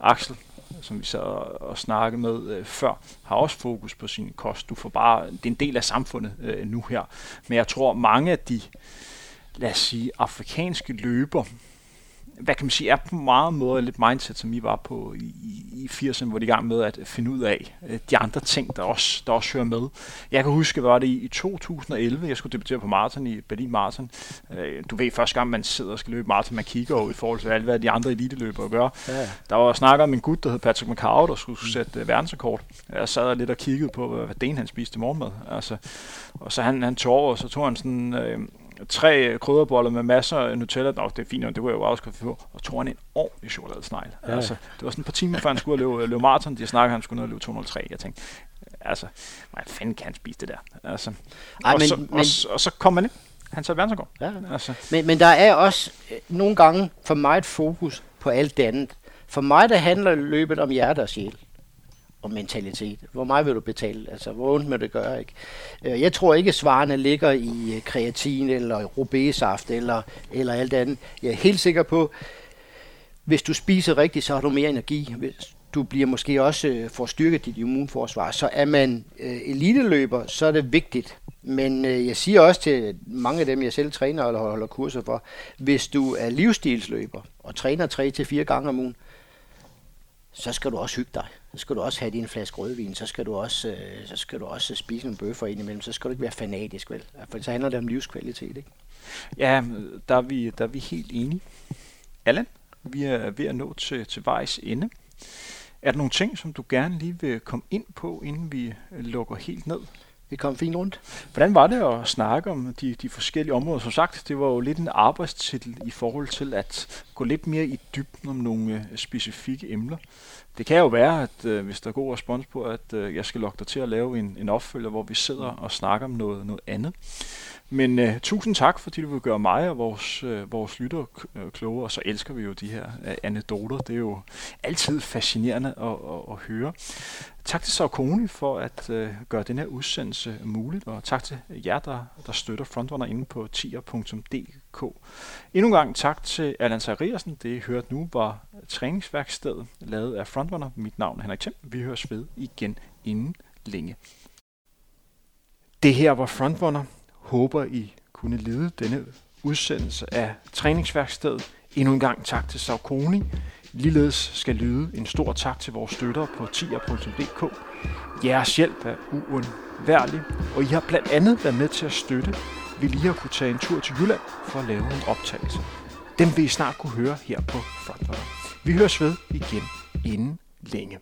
Axel, som vi sad og, snakkede med øh, før, har også fokus på sin kost. Du får bare, det er en del af samfundet øh, nu her. Men jeg tror, mange af de, lad os sige, afrikanske løber, hvad kan man sige, er på meget måde lidt mindset, som I var på i, i 80'erne, hvor de i gang med at finde ud af øh, de andre ting, der også, der også hører med. Jeg kan huske, var det i, i 2011, jeg skulle debutere på maraton i Berlin Marathon. Øh, du ved, første gang man sidder og skal løbe maraton, man kigger over i forhold til alt, hvad de andre eliteløbere gør. Ja. Der var snakker om en gut, der hed Patrick McCow, der skulle sætte uh, verdensrekord. Jeg sad lidt og kiggede på, hvad den han spiste morgenmad. Altså, og så han, han tog over, og så tog han sådan... Øh, tre krydderboller med masser af Nutella. Nå, det er fint, det kunne jeg jo også få. Og tog han en ordentlig chokoladesnegl. Ja. Altså, det var sådan et par timer, før han skulle løbe, løbe maraton. De snakkede, han skulle ned og løbe 203. Jeg tænkte, altså, hvad fanden kan han spise det der? Altså, Ej, og, men, så, men, og, og, så kom man ind. Han tager verdensrekord. Ja. Altså. Men, men der er også øh, nogle gange for mig et fokus på alt det andet. For mig, der handler løbet om hjerte og sjæl og mentalitet. Hvor meget vil du betale? Altså, hvor ondt må det gøre? Ikke? Øh, jeg tror ikke, at svarene ligger i øh, kreatin eller rubesaft eller, eller alt andet. Jeg er helt sikker på, hvis du spiser rigtigt, så har du mere energi. Hvis du bliver måske også øh, får styrket dit immunforsvar. Så er man øh, eliteløber, så er det vigtigt. Men øh, jeg siger også til mange af dem, jeg selv træner eller holder kurser for, hvis du er livsstilsløber og træner 3 til fire gange om ugen, så skal du også hygge dig. Så skal du også have din flaske rødvin, så skal du også, øh, så skal du også spise en bøffer ind imellem, så skal du ikke være fanatisk, vel? For så handler det om livskvalitet, ikke? Ja, der er vi, der er vi helt enige. Allan, vi er ved at nå til, til vejs ende. Er der nogle ting, som du gerne lige vil komme ind på, inden vi lukker helt ned? Vi kom fint rundt. Hvordan var det at snakke om de, de forskellige områder? Som sagt, det var jo lidt en arbejdstitel i forhold til at gå lidt mere i dybden om nogle øh, specifikke emner. Det kan jo være, at øh, hvis der er god respons på, at øh, jeg skal lokke dig til at lave en, en opfølger, hvor vi sidder og snakker om noget, noget andet. Men uh, tusind tak, fordi du vil gøre mig og vores, uh, vores lytter øh, klogere, og så elsker vi jo de her uh, anekdoter. Det er jo altid fascinerende at, at, at høre. Tak til Sarkoni for at uh, gøre den her udsendelse muligt, og tak til jer, der, der støtter Frontrunner inde på tier.dk. Endnu en gang tak til Allan Sariersen. Det I hørte nu var træningsværkstedet lavet af Frontrunner. Mit navn er Henrik Thiem. Vi høres ved igen inden længe. Det her var Frontrunner håber, I kunne lide denne udsendelse af træningsværkstedet. Endnu en gang tak til Saucony. Ligeledes skal lyde en stor tak til vores støtter på tier.dk. Jeres hjælp er uundværlig, og I har blandt andet været med til at støtte, vi lige har kunne tage en tur til Jylland for at lave en optagelse. Dem vil I snart kunne høre her på Frontrunner. Vi høres ved igen inden længe.